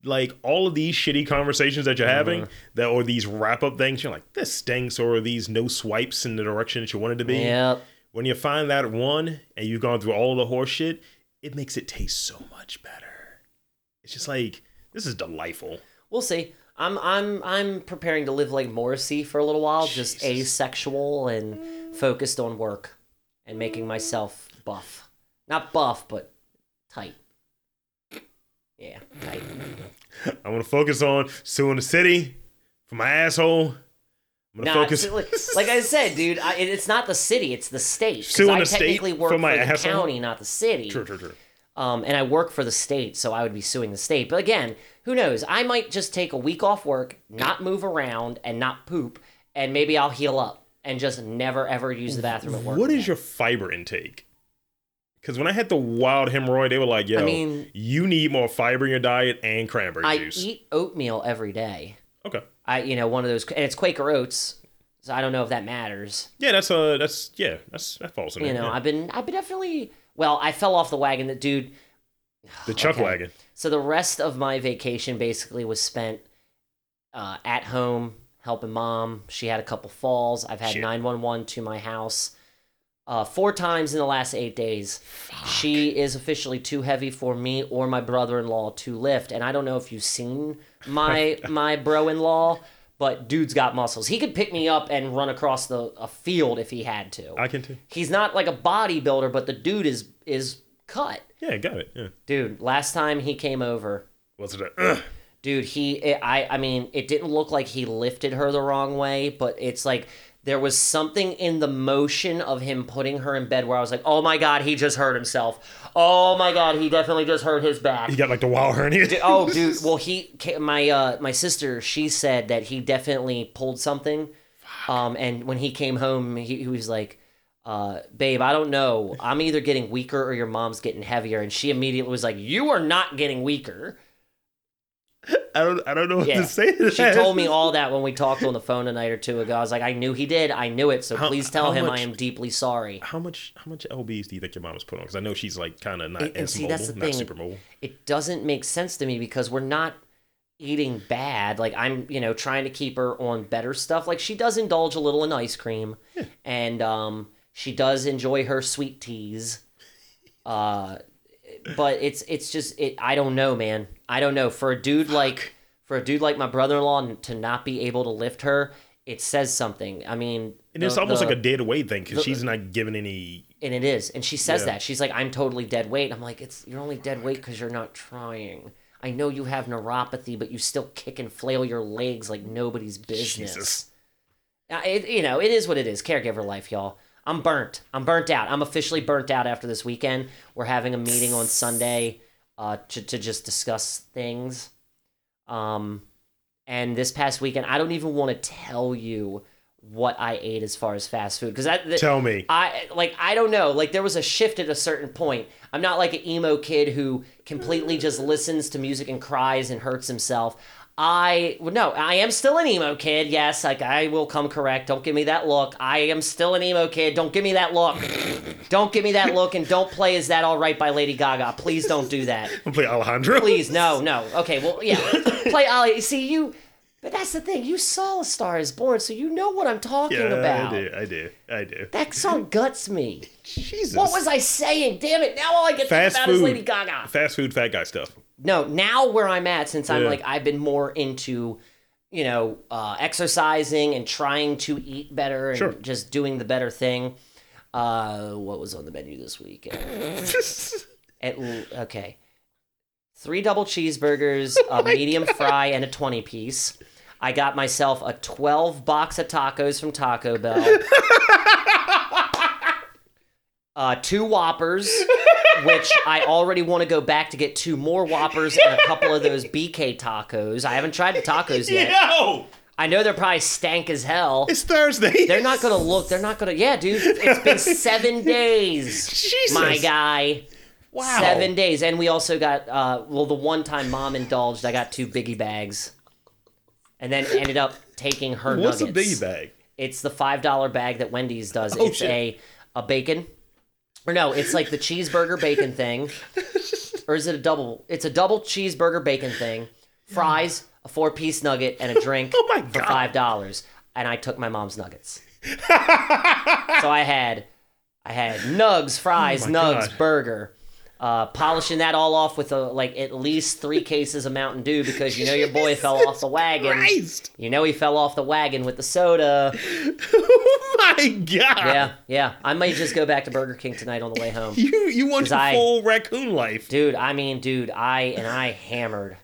S1: Like all of these shitty conversations that you're having, mm-hmm. that or these wrap up things, you're like, this stinks, or these no swipes in the direction that you wanted to be.
S2: Yep.
S1: When you find that one and you've gone through all the horse shit, it makes it taste so much better. It's just like this is delightful.
S2: We'll see. I'm I'm I'm preparing to live like Morrissey for a little while, just asexual and focused on work and making myself buff. Not buff, but tight. Yeah, tight.
S1: I'm gonna focus on suing the city for my asshole. I'm gonna
S2: Nah,
S1: focus.
S2: like, like I said, dude, I, it's not the city; it's the state.
S1: Suing
S2: I
S1: the state
S2: technically work
S1: for my
S2: the
S1: asshole?
S2: county, not the city.
S1: True, true, true.
S2: Um, and I work for the state, so I would be suing the state. But again, who knows? I might just take a week off work, not move around, and not poop, and maybe I'll heal up and just never ever use the bathroom at work.
S1: What is your fiber intake? Because when I had the wild hemorrhoid, they were like, "Yo,
S2: I mean-
S1: you need more fiber in your diet and cranberry
S2: I
S1: juice."
S2: eat oatmeal every day.
S1: okay,
S2: I, you know, one of those, and it's Quaker oats. So I don't know if that matters.
S1: yeah, that's uh, that's yeah, that's that falls in
S2: You
S1: there.
S2: know,
S1: yeah.
S2: I've been, I've been definitely. Well, I fell off the wagon. That dude.
S1: the chuck
S2: okay.
S1: wagon.
S2: So the rest of my vacation basically was spent uh, at home helping mom. She had a couple falls. I've had
S1: Shit.
S2: 911 to my house uh, four times in the last eight days. She is officially too heavy for me or my brother-in-law to lift. And I don't know if you've seen my my bro-in-law, but dude's got muscles. He could pick me up and run across the a field if he had to.
S1: I can too.
S2: He's not like a bodybuilder, but the dude is is cut.
S1: Yeah, got it. Yeah.
S2: Dude, last time he came over,
S1: What's it? Ugh.
S2: dude he it, i i mean it didn't look like he lifted her the wrong way but it's like there was something in the motion of him putting her in bed where i was like oh my god he just hurt himself oh my god he definitely just hurt his back
S1: He got like the wild hernia.
S2: oh dude well he my uh my sister she said that he definitely pulled something um and when he came home he, he was like uh, babe, I don't know. I'm either getting weaker or your mom's getting heavier. And she immediately was like, You are not getting weaker.
S1: I don't. I don't know what
S2: Yeah.
S1: to say to
S2: She
S1: that.
S2: told me all that when we talked on the phone a night or two ago. I was like, I knew he did. I knew it. So
S1: How-
S2: please tell him
S1: much-
S2: I am deeply sorry.
S1: How much? How much lbs do you think your mom was put on? Because I know she's like kind of not
S2: and
S1: as
S2: see,
S1: mobile,
S2: that's the
S1: not
S2: thing.
S1: super mobile.
S2: It doesn't make sense to me because we're not eating bad. Like I'm, you know, trying to keep her on better stuff. Like she does indulge a little in ice cream, and um, she does enjoy her sweet teas. Uh, but it's it's just it. I don't know, man. I don't know. For a dude like for a dude like my brother-in-law to not be able to lift her, it says something. I mean,
S1: And it's almost
S2: the-
S1: like a dead weight thing because she's not giving any.
S2: and it is and she says
S1: Yeah.
S2: that she's like i'm totally dead weight i'm like it's you're only dead weight because you're not trying i know you have neuropathy but you still kick and flail your legs like nobody's business
S1: Jesus.
S2: Uh, it, you know it is what it is caregiver life y'all i'm burnt i'm burnt out i'm officially burnt out after this weekend we're having a meeting on sunday uh, to, to just discuss things um, and this past weekend i don't even want to tell you what i ate as far as fast food because I, the-
S1: Tell me.
S2: I like I don't know. Like there was a shift at a certain point. I'm not like an emo kid who completely just listens to music and cries and hurts himself. I no, I am still an emo kid. Yes, like I will come correct. Don't give me that look. I am still an emo kid. Don't give me that look. don't give me that look and don't play "Is That All Right" by Lady Gaga. Please don't do that.
S1: Play Alejandro.
S2: Please, no, no. Okay, well, yeah. Play Ali. See you. But that's the thing. You saw A Star Is Born, so you know what I'm talking
S1: Yeah,
S2: about.
S1: I do. I do. I do.
S2: That song guts me.
S1: Jesus.
S2: What was I saying? Damn it! Now all I get
S1: Fast
S2: think about is. Lady Gaga.
S1: Fast food, fat guy stuff.
S2: No, now where I'm at, since I'm
S1: Yeah.
S2: like I've been more into, you know, uh, exercising and trying to eat better and
S1: Sure.
S2: just doing the better thing. Uh, what was on the menu this week? At, okay, three double cheeseburgers,
S1: Oh
S2: a medium fry, and a twenty piece. I got myself a twelve box of tacos from Taco Bell. uh, two Whoppers, which I already want to go back to get two more Whoppers and a couple of those BK tacos. I haven't tried the tacos yet.
S1: Yo,
S2: I know they're probably stank as hell.
S1: it's Thursday.
S2: They're not gonna look. They're not gonna. Yeah, dude. It's been seven days,
S1: Jesus.
S2: my guy.
S1: Wow.
S2: Seven days, and we also got. uh Well, the one time mom indulged, I got two biggie bags, and then ended up taking her nuggets.
S1: What's
S2: nuggets.
S1: a biggie bag?
S2: It's the five dollar bag that Wendy's does.
S1: Oh,
S2: it's
S1: shit.
S2: a a bacon, or no, it's like the cheeseburger bacon thing, or is it a double? It's a double cheeseburger bacon thing, fries, a four piece nugget, and a drink
S1: Oh my God.
S2: for five dollars. And I took my mom's nuggets. so I had I had nugs, fries,
S1: Oh
S2: nugs,
S1: God.
S2: burger. Uh, polishing that all off with a, like at least three cases of Mountain Dew because you know your boy fell off the wagon.
S1: Christ.
S2: You know he fell off the wagon with the soda.
S1: Oh my god.
S2: Yeah, yeah. I might just go back to Burger King tonight on the way home.
S1: You you want your
S2: I-
S1: full raccoon life.
S2: Dude, I mean, dude, I and I hammered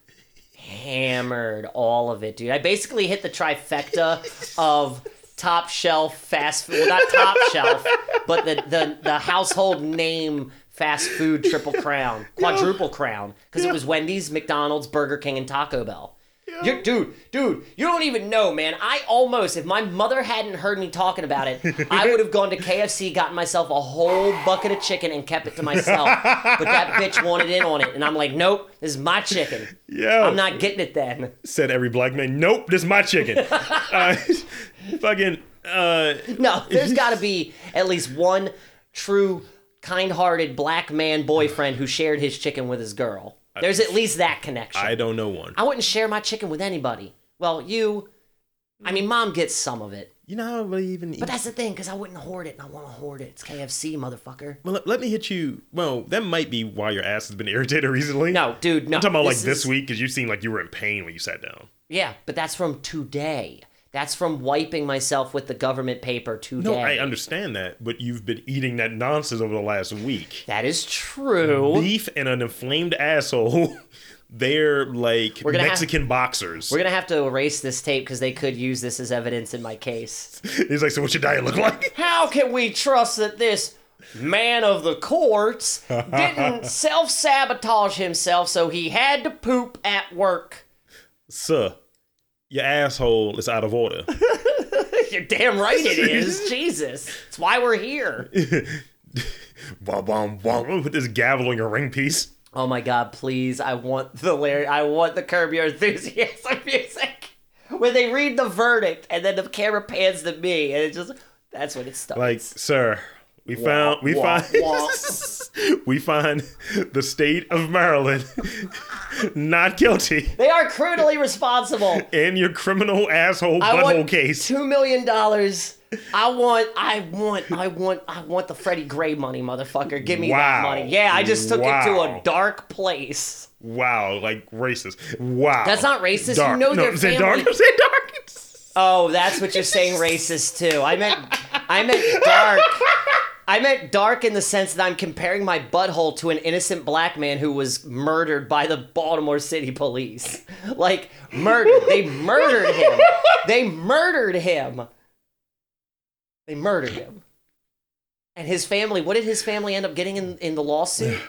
S2: hammered all of it, dude. I basically hit the trifecta of top shelf fast food, well, not top shelf, but the, the the household name fast food triple crown, quadruple crown, because it was Wendy's, McDonald's, Burger King, and Taco Bell. You- dude, dude, you don't even know, man. I almost, if my mother hadn't heard me talking about it, I would have gone to KFC, gotten myself a whole bucket of chicken, and kept it to myself. But that bitch wanted in on it, and I'm like, nope, this is my chicken.
S1: Yeah.
S2: I'm not getting it then.
S1: Said every black man, nope, this is my chicken. uh, fucking, uh,
S2: No, there's got to be at least one true, kind-hearted black man boyfriend who shared his chicken with his girl. There's at least that connection.
S1: I don't know one.
S2: I wouldn't share my chicken with anybody. Well, you. I mean, mom gets some of it,
S1: You know how I really even eat?
S2: but that's the thing, because I wouldn't hoard it, and I want to hoard it. It's KFC, motherfucker.
S1: Well, let, let me hit you. Well, that might be why your ass has been irritated recently.
S2: No, dude, no.
S1: I'm talking about like this
S2: is-
S1: week because you seemed like you were in pain when you sat down.
S2: Yeah, but that's from today. That's from wiping myself with the government paper today.
S1: No, I understand that, but you've been eating that nonsense over the last week.
S2: That is true.
S1: Beef and an inflamed asshole. They're like
S2: gonna have-
S1: Mexican boxers.
S2: We're gonna have to erase this tape because they could use this as evidence in my case.
S1: He's like, so what's your diet look like?
S2: How can we trust that this man of the courts didn't self sabotage himself so he had to poop at work?
S1: Sir, your asshole is out of order.
S2: You're damn right it is. Jesus. It's why we're here.
S1: Bum, bum, bum, with this gavel on your ring piece.
S2: Oh my god, please. I want the Larry I want the curb your enthusiasm music. Where they read the verdict and then the camera pans to me and it just that's when it starts.
S1: Like, sir, we found we
S2: wah,
S1: find
S2: wah.
S1: we find the state of Maryland not guilty
S2: they are criminally responsible.
S1: in your criminal asshole
S2: I
S1: butthole case.
S2: two million dollars. I want, I want, I want, I want the Freddie Gray money, motherfucker. Give me that money. Yeah, I just took it to a dark place.
S1: Wow, like racist. Wow.
S2: That's not racist. You know
S1: no,
S2: their
S1: say
S2: family-
S1: dark. Say dark.
S2: Oh, that's what you're saying, racist too. I meant, I meant dark. I meant dark in the sense that I'm comparing my butthole to an innocent black man who was murdered by the Baltimore City police. Like murdered. They murdered him. They murdered him. They murdered him. And his family, what did his family end up getting in, in the lawsuit?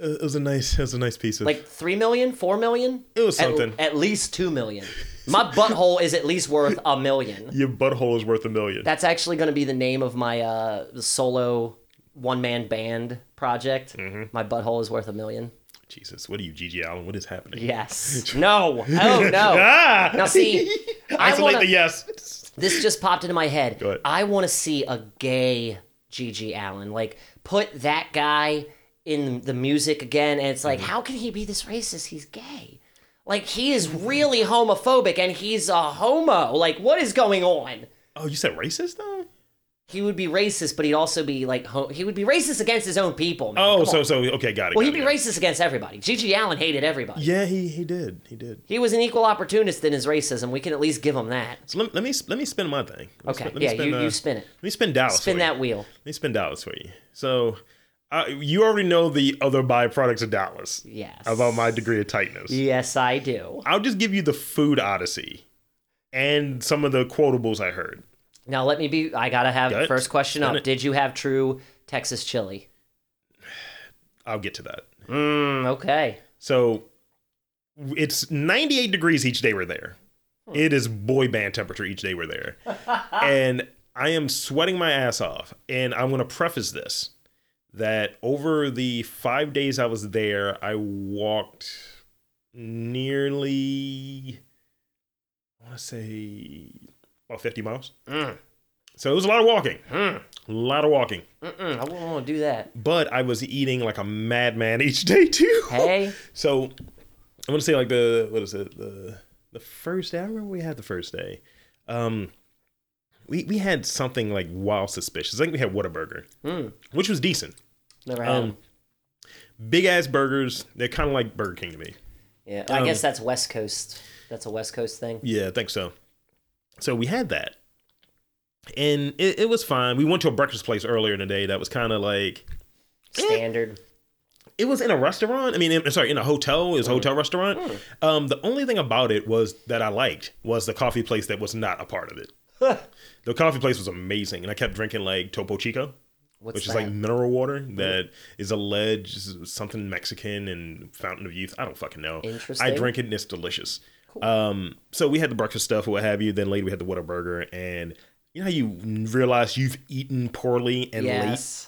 S1: It was a nice. It was a nice piece of.
S2: Like three million, four million?
S1: It was something.
S2: At, least two million. My butthole is at least worth a million.
S1: your butthole is worth a million.
S2: That's actually going to be the name of my uh, solo one man band project.
S1: Mm-hmm.
S2: My butthole is worth a million.
S1: Jesus, what are you, GG Allin? What is happening?
S2: Yes. No. Oh no.
S1: Ah!
S2: Now see, I
S1: Isolate
S2: wanna-
S1: the yes.
S2: this just popped into my head. I want to see a gay GG Allin. Like put that guy in the music again, and it's like,
S1: Mm-hmm.
S2: how can he be this racist? He's gay. Like he is really homophobic, and he's a homo. Like what is going on?
S1: Oh, you said racist though?
S2: He would be racist, but he'd also be like ho- he would be racist against his own people. Man.
S1: Oh,
S2: Come
S1: so
S2: on.
S1: so okay, got it.
S2: well,
S1: got
S2: he'd be
S1: it.
S2: racist against everybody. GG Allin hated everybody.
S1: Yeah, he he did. He did.
S2: He was an equal opportunist in his racism. We can at least give him that.
S1: So let, let me let me spin my thing. Let
S2: Okay,
S1: spin- let me
S2: yeah,
S1: spin,
S2: you,
S1: uh,
S2: you spin it.
S1: Let me spin Dallas.
S2: Spin that
S1: You.
S2: wheel.
S1: Let me spin Dallas for you. So, uh, you already know the other byproducts of Dallas
S2: Yes.
S1: about my degree of tightness.
S2: Yes, I do.
S1: I'll just give you the food odyssey and some of the quotables I heard.
S2: Now let me be. I gotta have
S1: Good.
S2: first question up.
S1: it.
S2: Did you have true Texas chili?
S1: I'll get to that.
S2: Mm, okay.
S1: So, it's 98 degrees each day we're there. It is boy band temperature each day we're there. and I am sweating my ass off. And I'm going to preface this that over the five days I was there, I walked nearly, I want to say, about 50 miles.
S2: Mm.
S1: So it was a lot of walking.
S2: Mm.
S1: A lot of walking.
S2: Mm-mm, I wouldn't want to do that.
S1: But I was eating like a madman each day too.
S2: Hey,
S1: So I'm gonna say like the what is it the the first day. I remember we had the first day. Um, we we had something like wild suspicious. I think we had Whataburger,
S2: mm,
S1: which was decent.
S2: never had.
S1: Um, big ass burgers. They're kind of like Burger King to me.
S2: yeah, I
S1: um,
S2: guess that's West Coast. That's a West Coast thing.
S1: Yeah, I think so. So we had that, and it, it was fine. We went to a breakfast place earlier in the day that was kind of like
S2: Standard.
S1: it was in a restaurant. I mean, in, sorry, in a hotel. It was a hotel restaurant. Um, the only thing about it was that I liked was the coffee place that was not a part of it. the coffee place was amazing, and I kept drinking like Topo Chico.
S2: What's
S1: which is like mineral water that is alleged something Mexican and fountain of youth. I don't fucking know.
S2: Interesting.
S1: I drink it and it's delicious. Um, so we had the breakfast stuff what have you. Then later we had the Whataburger, and you know how you realize you've eaten poorly and late,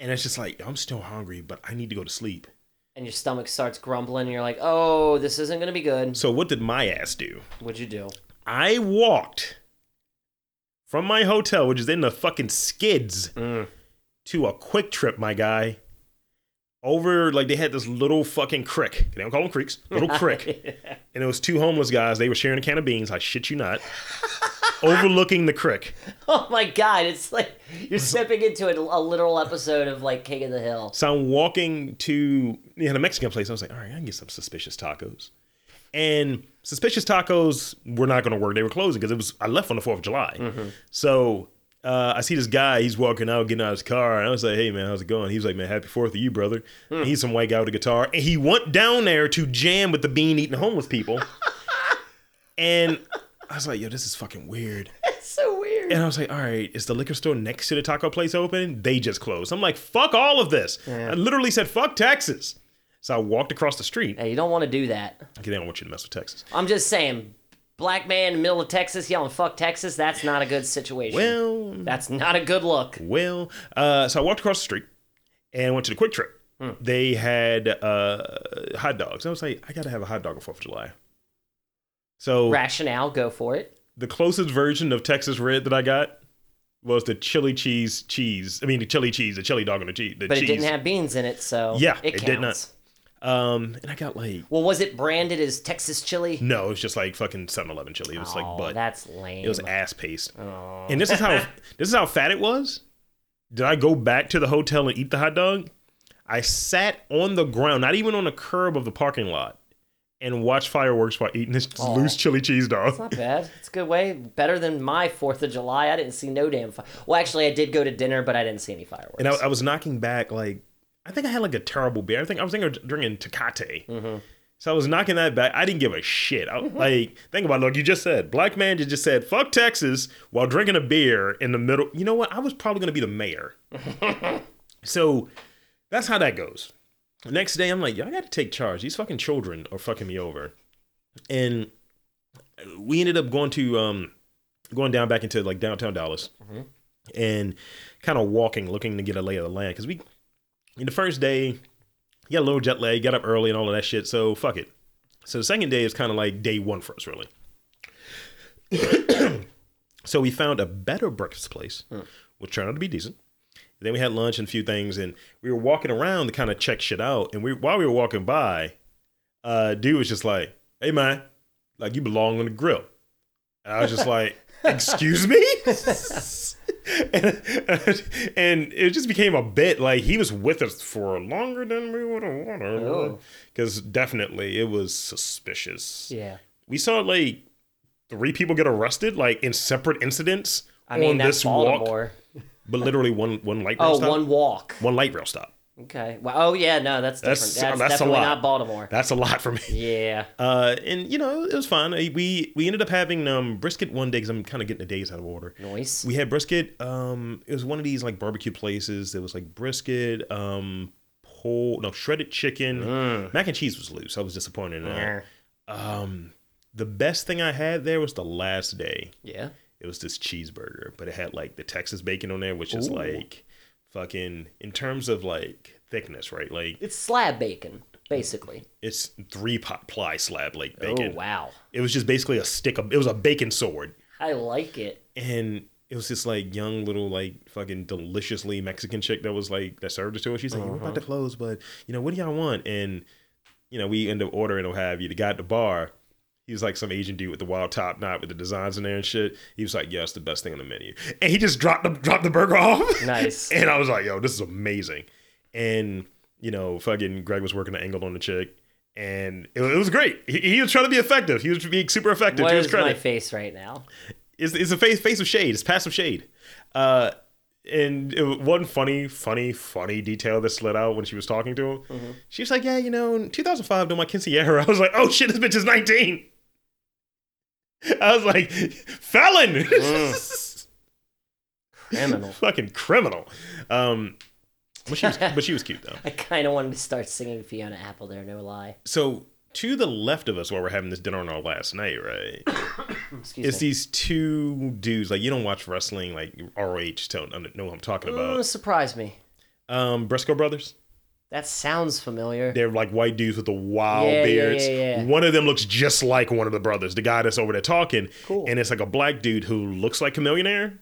S1: and it's just like I'm still hungry, but I need to go to sleep.
S2: And your stomach starts grumbling, and you're like, "Oh, this isn't gonna be good."
S1: So what did my ass do?
S2: What'd you do?
S1: I walked from my hotel, which is in the fucking skids,
S2: Mm.
S1: to a QuikTrip, my guy. Over like they had this little fucking crick. They don't call them creeks. Little crick. And it was two homeless guys. They were sharing a can of beans. I shit you not. overlooking the crick.
S2: Oh my god, it's like you're stepping into a, a literal episode of like King of the Hill.
S1: So I'm walking to you know, the Mexican place. I was like, all right, I can get some suspicious tacos. And suspicious tacos were not going to work. They were closing because it was I left on the Fourth of July. So uh, I see this guy. He's walking out, getting out of his car, and I was like, "Hey man, how's it going?" He was like, "Man, happy Fourth of you, brother." And he's some white guy with a guitar, and he went down there to jam with the bean eating homeless people. and I was like, "Yo, this is fucking weird."
S2: It's so weird.
S1: And I was like, all right, is the liquor store next to the taco place open? They just closed. I'm like, fuck all of this. I literally said, fuck Texas. So I walked across the street.
S2: Hey, you don't want to do that.
S1: Okay, they don't want you to mess with Texas.
S2: I'm just saying, black man in the middle of Texas yelling "fuck Texas." That's not a good situation.
S1: Well,
S2: that's not a good look.
S1: well. Uh, so I walked across the street and went to the QuikTrip. They had uh, hot dogs. I was like, I got to have a hot dog on 4th of July. So
S2: Rationale, go for it.
S1: the closest version of Texas Red that I got was the chili cheese cheese. I mean, the chili cheese, the chili dog on the cheese. The
S2: But
S1: cheese.
S2: it didn't have beans in it, so
S1: Yeah,
S2: it,
S1: it
S2: counts.
S1: did not. Um, and I got like
S2: Well, was it branded as Texas chili?
S1: no, it was just like fucking 7-Eleven chili. It was
S2: oh,
S1: like but
S2: that's lame.
S1: It was ass paste.
S2: Oh.
S1: And this is how this is how fat it was. Did I go back to the hotel and eat the hot dog? I sat on the ground, not even on the curb of the parking lot, and watched fireworks while eating this
S2: Aw.
S1: loose chili cheese dog.
S2: It's not bad. It's a good way. Better than my Fourth of July. I didn't see no damn. Fi- well, actually, I did go to dinner, but I didn't see any fireworks.
S1: And I, I was knocking back like I think I had like a terrible beer. I think I was thinking of drinking Tecate.
S2: Mm-hmm.
S1: So I was knocking that back. I didn't give a shit. I, like think about it. Look, you just said black man you just said fuck Texas while drinking a beer in the middle. You know what? I was probably gonna be the mayor. so that's how that goes. The next day, I'm like, yo, I got to take charge. These fucking children are fucking me over. And we ended up going to um going down back into like downtown Dallas and kind of walking, looking to get a lay of the land. Because we, in the first day, you got a little jet lag, got up early and all of that shit. So fuck it. So the second day is kind of like day one for us, really. so we found a better breakfast place, which turned out to be decent. then we had lunch and a few things, and we were walking around to kind of check shit out. And we, while we were walking by, uh, dude was just like, "Hey man, like you belong on the grill." And I was just like, "Excuse me." and, and it just became a bit like he was with us for longer than we would have wanted.
S2: Oh.
S1: Because definitely it was suspicious.
S2: yeah.
S1: We saw like three people get arrested, like in separate incidents
S2: I mean,
S1: on
S2: that's
S1: this walk,
S2: Baltimore.
S1: but literally one one light oh, rail
S2: Oh,
S1: stop.
S2: one walk.
S1: one light rail stop.
S2: Okay. Well, oh yeah, no, that's different.
S1: That's-
S2: That's,
S1: that's
S2: definitely not Baltimore.
S1: That's a lot for me.
S2: Yeah.
S1: Uh, and you know it was fun. We we ended up having um brisket one day because I'm kind of getting the days out of order.
S2: Nice.
S1: We had brisket. Um, it was one of these like barbecue places. There was like brisket, um, whole no shredded chicken,
S2: Mm.
S1: mac and cheese was loose. I was disappointed in that. Um, the best thing I had there was the last day.
S2: Yeah.
S1: It was this cheeseburger, but it had like the Texas bacon on there, which is like fucking in terms of like thickness, right? Like
S2: It's slab bacon, basically.
S1: it's three pot ply slab like oh, bacon.
S2: Oh wow.
S1: It was just basically a stick of it was a bacon sword.
S2: I like it.
S1: And it was this like young little like fucking deliciously Mexican chick that was like that served it to us. She's like, We're about to uh-huh. close, but you know, what do y'all want? And you know, we end up ordering or have you. The guy at the bar, he was like some Asian dude with the wild top knot with the designs in there and shit. He was like, Yeah, it's the best thing on the menu. And he just dropped the dropped the burger off.
S2: Nice.
S1: and I was like, yo, this is amazing. And, you know, fucking Greg was working the angle on the chick. And it, it was great. He, he was trying to be effective. He was being super effective
S2: What is my face right now?
S1: It's, it's a face face of shade. It's passive shade. Uh, and it, one funny, funny, funny detail that slid out when she was talking to him.
S2: Mm-hmm.
S1: She was like, "Yeah, you know, in 2005, during my quinceañera, I was like, oh shit, this bitch is 19." I was like, "Felon."
S2: Mm. Criminal.
S1: fucking criminal. Um, but she was, but she was cute though.
S2: I kind of wanted to start singing Fiona Apple there, no lie.
S1: So to the left of us, while we're having this dinner on our last night, right?
S2: Excuse me.
S1: It's
S2: me.
S1: these two dudes. Like you don't watch wrestling, like ROH. Don't know what I'm talking about.
S2: surprise me.
S1: Um, Briscoe brothers.
S2: That sounds familiar.
S1: They're like white dudes with the wild
S2: Yeah,
S1: beards.
S2: yeah, yeah.
S1: One of them looks just like one of the brothers, the guy that's over there talking.
S2: Cool.
S1: And it's like a black dude who looks like a millionaire.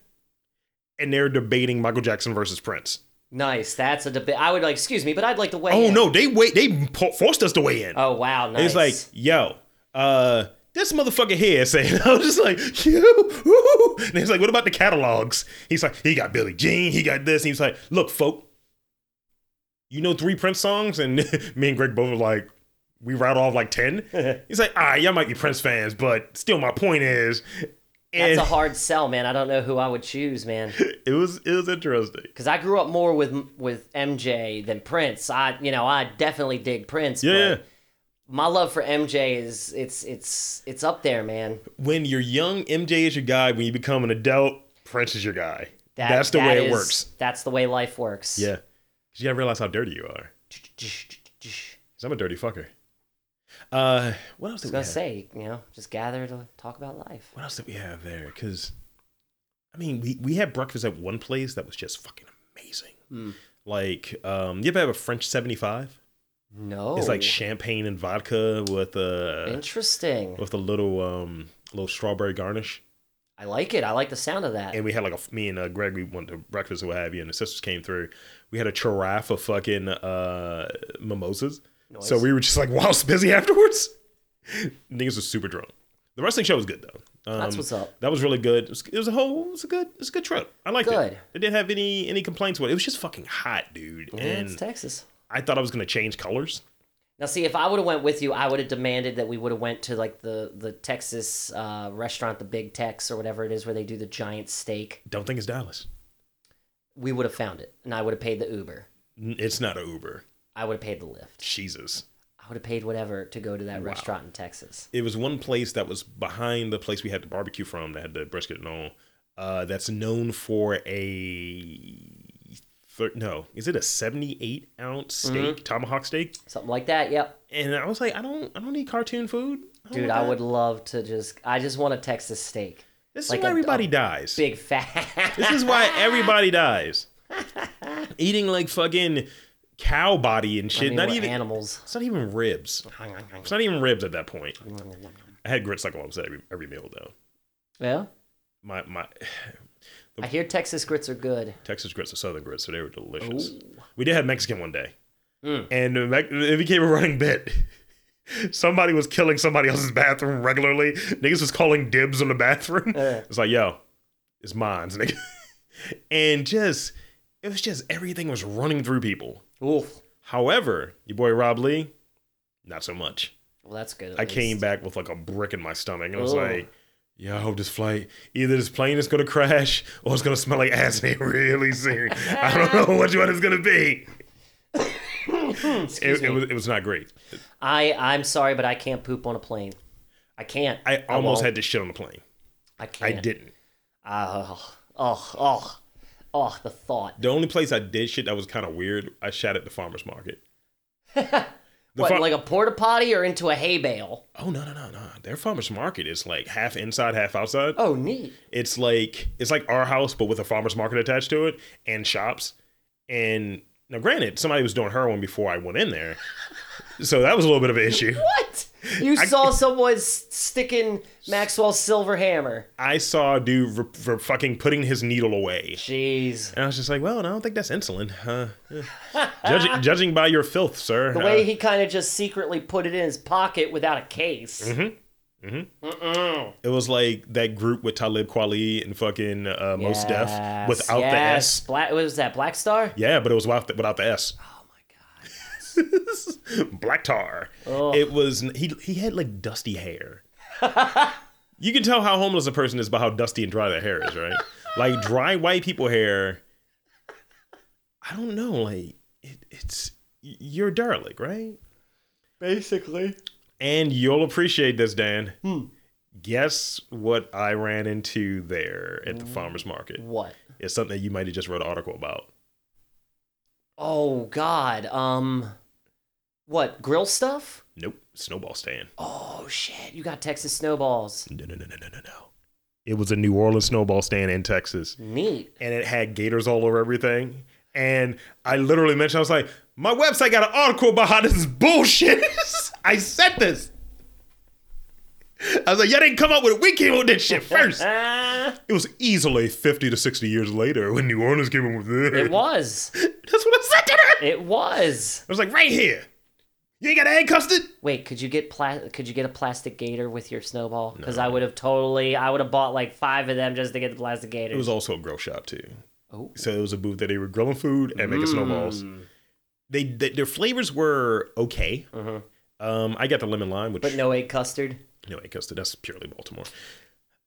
S1: And they're debating Michael Jackson versus Prince.
S2: Nice. That's a debate. I would like, excuse me, but I'd like to weigh
S1: Oh
S2: in.
S1: no, they wait. They forced us to weigh in.
S2: Oh wow, nice.
S1: It's like, yo, uh, this motherfucker here saying, I was just like, you, and he's like, what about the catalogs? He's like, he got Billie Jean, he got this. And he's like, look, folk, you know three Prince songs, and me and Greg both were like, we rattled off like ten. he's like, ah, y'all might be Prince fans, but still, my point is,
S2: That's a hard sell, man. I don't know who I would choose, man.
S1: it was it was interesting.
S2: Because I grew up more with with MJ than Prince. I, you know, I definitely dig Prince.
S1: Yeah.
S2: But my love for MJ is it's it's it's up there, man.
S1: When you're young, MJ is your guy. When you become an adult, Prince is your guy.
S2: That-
S1: That's the
S2: that
S1: way it works.
S2: That's the way life works.
S1: Yeah, you gotta realize how dirty you are. Cause I'm a dirty fucker. Uh, what else
S2: I was gonna
S1: have?
S2: say, you know, just gather to talk about life.
S1: What else did we have there? Cause, I mean, we we had breakfast at one place that was just fucking amazing.
S2: Hmm.
S1: Like, um, you ever have a French seventy five?
S2: No,
S1: It's like champagne and vodka with a
S2: interesting.
S1: with a little um little strawberry garnish.
S2: I like it. I like the sound of that.
S1: And we had like a me and uh, Greg we went to breakfast or what have you, and the sisters came through. We had a giraffe of fucking uh mimosas. So we were just like whilst busy afterwards. Niggas was super drunk. The wrestling show was good though. Um,
S2: That's what's up.
S1: That was really good. It was, it was a whole. It was a good. It was a good trip. I liked
S2: Good.
S1: it. It didn't have any any complaints with it. It was just fucking hot, dude.
S2: Yeah,
S1: and
S2: it's Texas.
S1: I thought I was gonna change colors.
S2: Now, see, if I would have went with you, I would have demanded that we would have went to like the the Texas uh, restaurant, the Big Tex or whatever it is, where they do the giant steak.
S1: Don't think it's Dallas.
S2: We would have found it, and I would have paid the Uber.
S1: It's not a Uber.
S2: I would have paid the Lyft.
S1: Jesus.
S2: I would have paid whatever to go to that restaurant in Texas.
S1: It was one place that was behind the place we had the barbecue from that had the brisket and all. Uh, that's known for a thir- no, is it a seventy-eight ounce steak,
S2: Mm-hmm.
S1: tomahawk steak?
S2: Something like that. Yep,
S1: And I was like, I don't, I don't need cartoon food, don't
S2: dude, I
S1: that.
S2: would love to just. I just want a Texas steak,
S1: This is
S2: like
S1: why
S2: a-
S1: everybody
S2: a
S1: dies.
S2: big fat.
S1: This is why everybody dies. Eating like fucking cow body and
S2: I
S1: shit.
S2: mean,
S1: not even.
S2: animals.
S1: It's not even ribs. It's not even ribs at that point. I had grits like almost every every meal though.
S2: Yeah,
S1: My my
S2: I hear Texas grits are good.
S1: Texas grits are Southern grits, so they were delicious.
S2: Ooh.
S1: We did have Mexican one day,
S2: Mm.
S1: and it became a running bit. Somebody was killing somebody else's bathroom regularly. Niggas was calling dibs on the bathroom.
S2: Uh.
S1: It's like, yo, it's mine's, nigga. and just, it was just everything was running through people.
S2: Oof.
S1: However, your boy Rob Lee, not so much.
S2: Well, that's good.
S1: I came back with like a brick in my stomach. And I was like, yo, I hope this flight, either this plane is going to crash or it's going to smell like ass really soon. I don't know which one it's going to be. It, it, was, it was not great.
S2: I I'm sorry, but I can't poop on a plane. I can't.
S1: I almost
S2: won't.
S1: had to shit on the plane.
S2: I
S1: I
S2: can't.
S1: I didn't.
S2: Oh, oh, oh, oh, the thought.
S1: The only place I did shit that was kind of weird, I shot at the farmer's market.
S2: What,
S1: far-
S2: like a porta potty or into a hay bale?
S1: oh, no, no, no, no. Their farmer's market is like half inside, half outside.
S2: Oh, neat.
S1: it's like it's like our house but with a farmer's market attached to it and shops and now granted somebody was doing heroin before i went in there so that was a little bit of an issue
S2: What? You saw someone sticking Maxwell's silver hammer.
S1: i saw a dude for, for fucking putting his needle away
S2: Jeez.
S1: and i was just like well i don't think that's insulin uh, eh. judging, judging by your filth sir
S2: The way he kind of just secretly put it in his pocket without a case.
S1: Mm-hmm. It was like that group with talib kweli and fucking uh, Mos Def
S2: Yes,
S1: without the s
S2: Black, what was that? Black Star?
S1: yeah but it was without the, without the s
S2: Oh my god.
S1: black tar.
S2: Ugh.
S1: It was he he had like dusty hair. you can tell how homeless a person is by how dusty and dry their hair is, right? like dry white people hair. I don't know, like it, it's you're a derelict, right?
S2: Basically.
S1: And you'll appreciate this, Dann. Guess what I ran into there at the farmer's market?
S2: What?
S1: It's something that you might have just wrote an article about.
S2: Oh God. Um, what grill stuff?
S1: Nope. Snowball stand.
S2: Oh shit! You got Texas snowballs.
S1: No, no, no, no, no, no, no. It was a New Orleans snowball stand in Texas.
S2: Neat.
S1: and it had gators all over everything. And I literally mentioned, I was like, my website got an article about how this is bullshit. I said this. I was like, y'all didn't come up with it. We came up with this shit first. It was easily 50 to 60 years later when New Orleans came up with it.
S2: it was.
S1: That's what I said to her.
S2: It was.
S1: I was like, right here. You ain't got egg custard?
S2: Wait, could you get pla- Could you get a plastic gator with your snowball? Because I would have totally. I would have bought like five of them just to get the plastic gator.
S1: It was also a grill shop, too.
S2: Oh.
S1: So it was a booth that they were grilling food and making mmm.
S2: snowballs.
S1: They, they Their flavors were okay.
S2: Mhm.
S1: Um, I got the lemon lime, which
S2: But no egg custard.
S1: No, egg custard. that's purely Baltimore.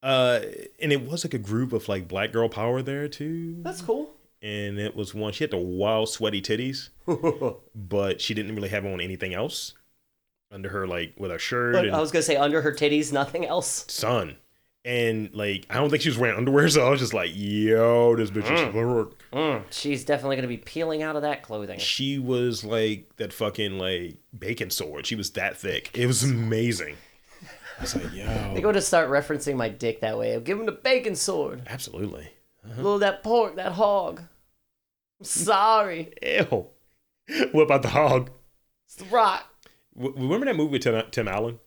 S1: Uh, and it was like a group of like black girl power there too.
S2: That's cool.
S1: And it was one she had the wild sweaty titties, but she didn't really have on anything else under her like with a shirt
S2: But
S1: and
S2: I was gonna say under her titties, nothing else.
S1: sun. And like I don't think she was wearing underwear, so I was just like, "Yo, this bitch is work."
S2: Mm, she's definitely gonna be peeling out of that clothing.
S1: She was like that fucking like bacon sword. She was that thick. It was amazing. I was like, "Yo,"
S2: They're
S1: "Yo,
S2: going to start referencing my dick that way. Give him the bacon sword.
S1: absolutely."
S2: Little that pork, that hog. I'm sorry.
S1: Ew. What about the hog?
S2: It's the rock.
S1: W- remember that movie with Tim, Tim Allen?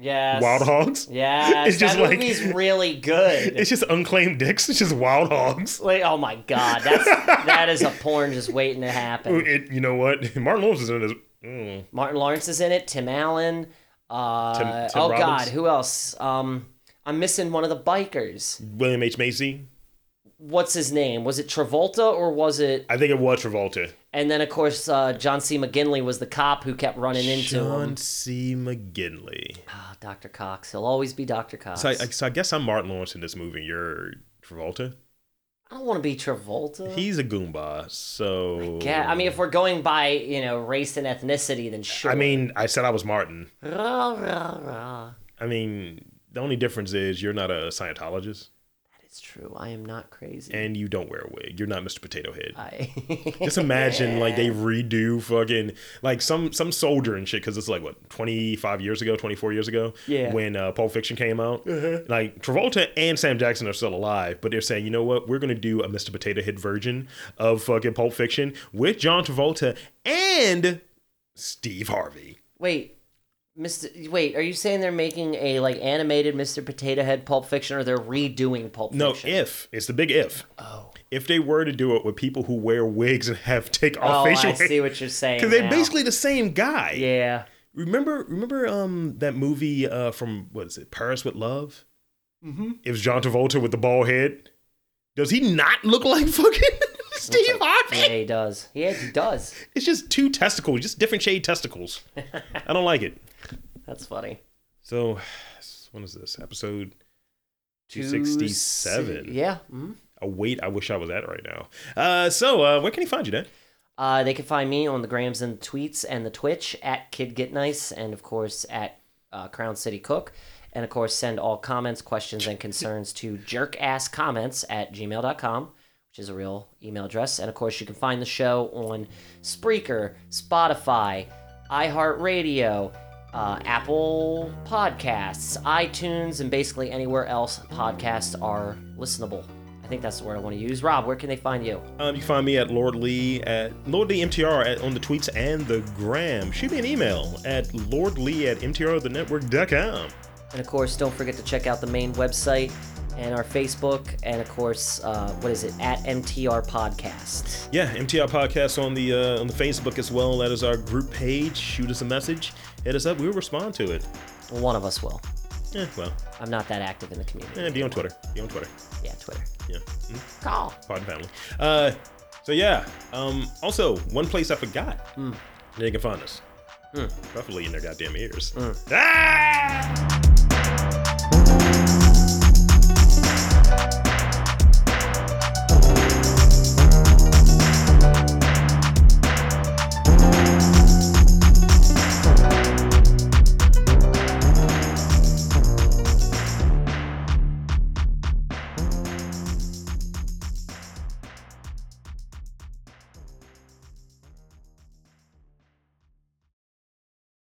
S2: Yes.
S1: Wild Hogs?
S2: Yeah.
S1: It's just
S2: that
S1: like-
S2: movie's really good.
S1: It's just unclaimed dicks. It's just wild hogs.
S2: Wait, oh my god, that's that is a porn just waiting to happen.
S1: It, you know what? Martin Lawrence is in it. Mm.
S2: Martin Lawrence is in it. Tim Allen. Uh,
S1: Tim- Tim
S2: oh
S1: Robbins?
S2: god, who else? Um, I'm missing one of the bikers.
S1: William H. Macy.
S2: What's his name? Was it Travolta or was it?
S1: I think it was Travolta.
S2: And then of course uh, John C. McGinley was the cop who kept running into
S1: John
S2: him.
S1: C. McGinley.
S2: Ah, Dr. Cox. He'll always be Dr. Cox.
S1: So I, so I guess I'm Martin Lawrence in this movie. You're Travolta.
S2: I don't want to be Travolta.
S1: He's a goomba. So
S2: yeah, I mean, if we're going by you know race and ethnicity, then sure.
S1: I mean, I said I was Martin.
S2: Rah, rah, rah.
S1: I mean, the only difference is you're not a Scientologist
S2: Is true. I am not crazy.
S1: and you don't wear a wig. You're not Mr. Potato Head.
S2: I
S1: Just imagine like they redo fucking like some some soldier and shit because it's like what 25 years ago, 24 years ago,
S2: Yeah.
S1: when uh, Pulp Fiction came out. Like Travolta and Sam Jackson are still alive, but they're saying, you know what, we're gonna do a Mr. Potato Head version of fucking Pulp Fiction with John Travolta and Steve Harvey.
S2: wait, Mr. Wait, are you saying they're making a like animated Mr. Potato Head Pulp Fiction, or they're redoing Pulp Fiction?
S1: No, if it's the big if.
S2: Oh,
S1: If they were to do it with people who wear wigs and have take off
S2: oh,
S1: facial
S2: I see what you're saying.
S1: because they're
S2: now.
S1: basically the same guy.
S2: yeah.
S1: Remember, remember um that movie uh from what is it, Paris with Love? Mm-hmm. It was John Travolta with the bald head. Does he not look like fucking Steve Harvey?
S2: Yeah, he does. Yeah, he does.
S1: It's just two testicles, just different shade testicles. I don't like it.
S2: That's funny.
S1: So, when is this episode? Two sixty seven.
S2: Yeah. mhm.
S1: A weight I wish I was at right now. Uh, so uh, where can he find you, Dann?
S2: Uh, they can find me on the grams and tweets and the Twitch at Kid Get Nice and of course at uh, Crown City Cook. And of course, send all comments, questions, and concerns to jerkasscomments at gmail.com, which is a real email address. And of course, you can find the show on Spreaker, Spotify, iHeartRadio, uh, Apple Podcasts, iTunes, and basically anywhere else podcasts are listenable. I think that's the word I want to use. Rob, where can they find you?
S1: Um, you can find me at Lord Lee at Lord Lee MTR at, on the tweets and the gram. Shoot me an email at Lord Lee at MTRthenetwork.com.
S2: And of course, don't forget to check out the main website and our Facebook, and of course, uh, what is it at MTR Podcast.
S1: Yeah, MTR podcast on the uh, on the Facebook as well. That is our group page. Shoot us a message. Hit us up. We'll respond to it.
S2: One of us will.
S1: Yeah, well,
S2: I'm not that active in the community.
S1: eh, be on Twitter. Be on Twitter.
S2: Yeah, Twitter.
S1: Yeah. Mm,
S2: Call.
S1: Pod family. Uh, so yeah. Um, also, one place I forgot.
S2: Hmm.
S1: They can find us. Preferably in their goddamn ears. Ah!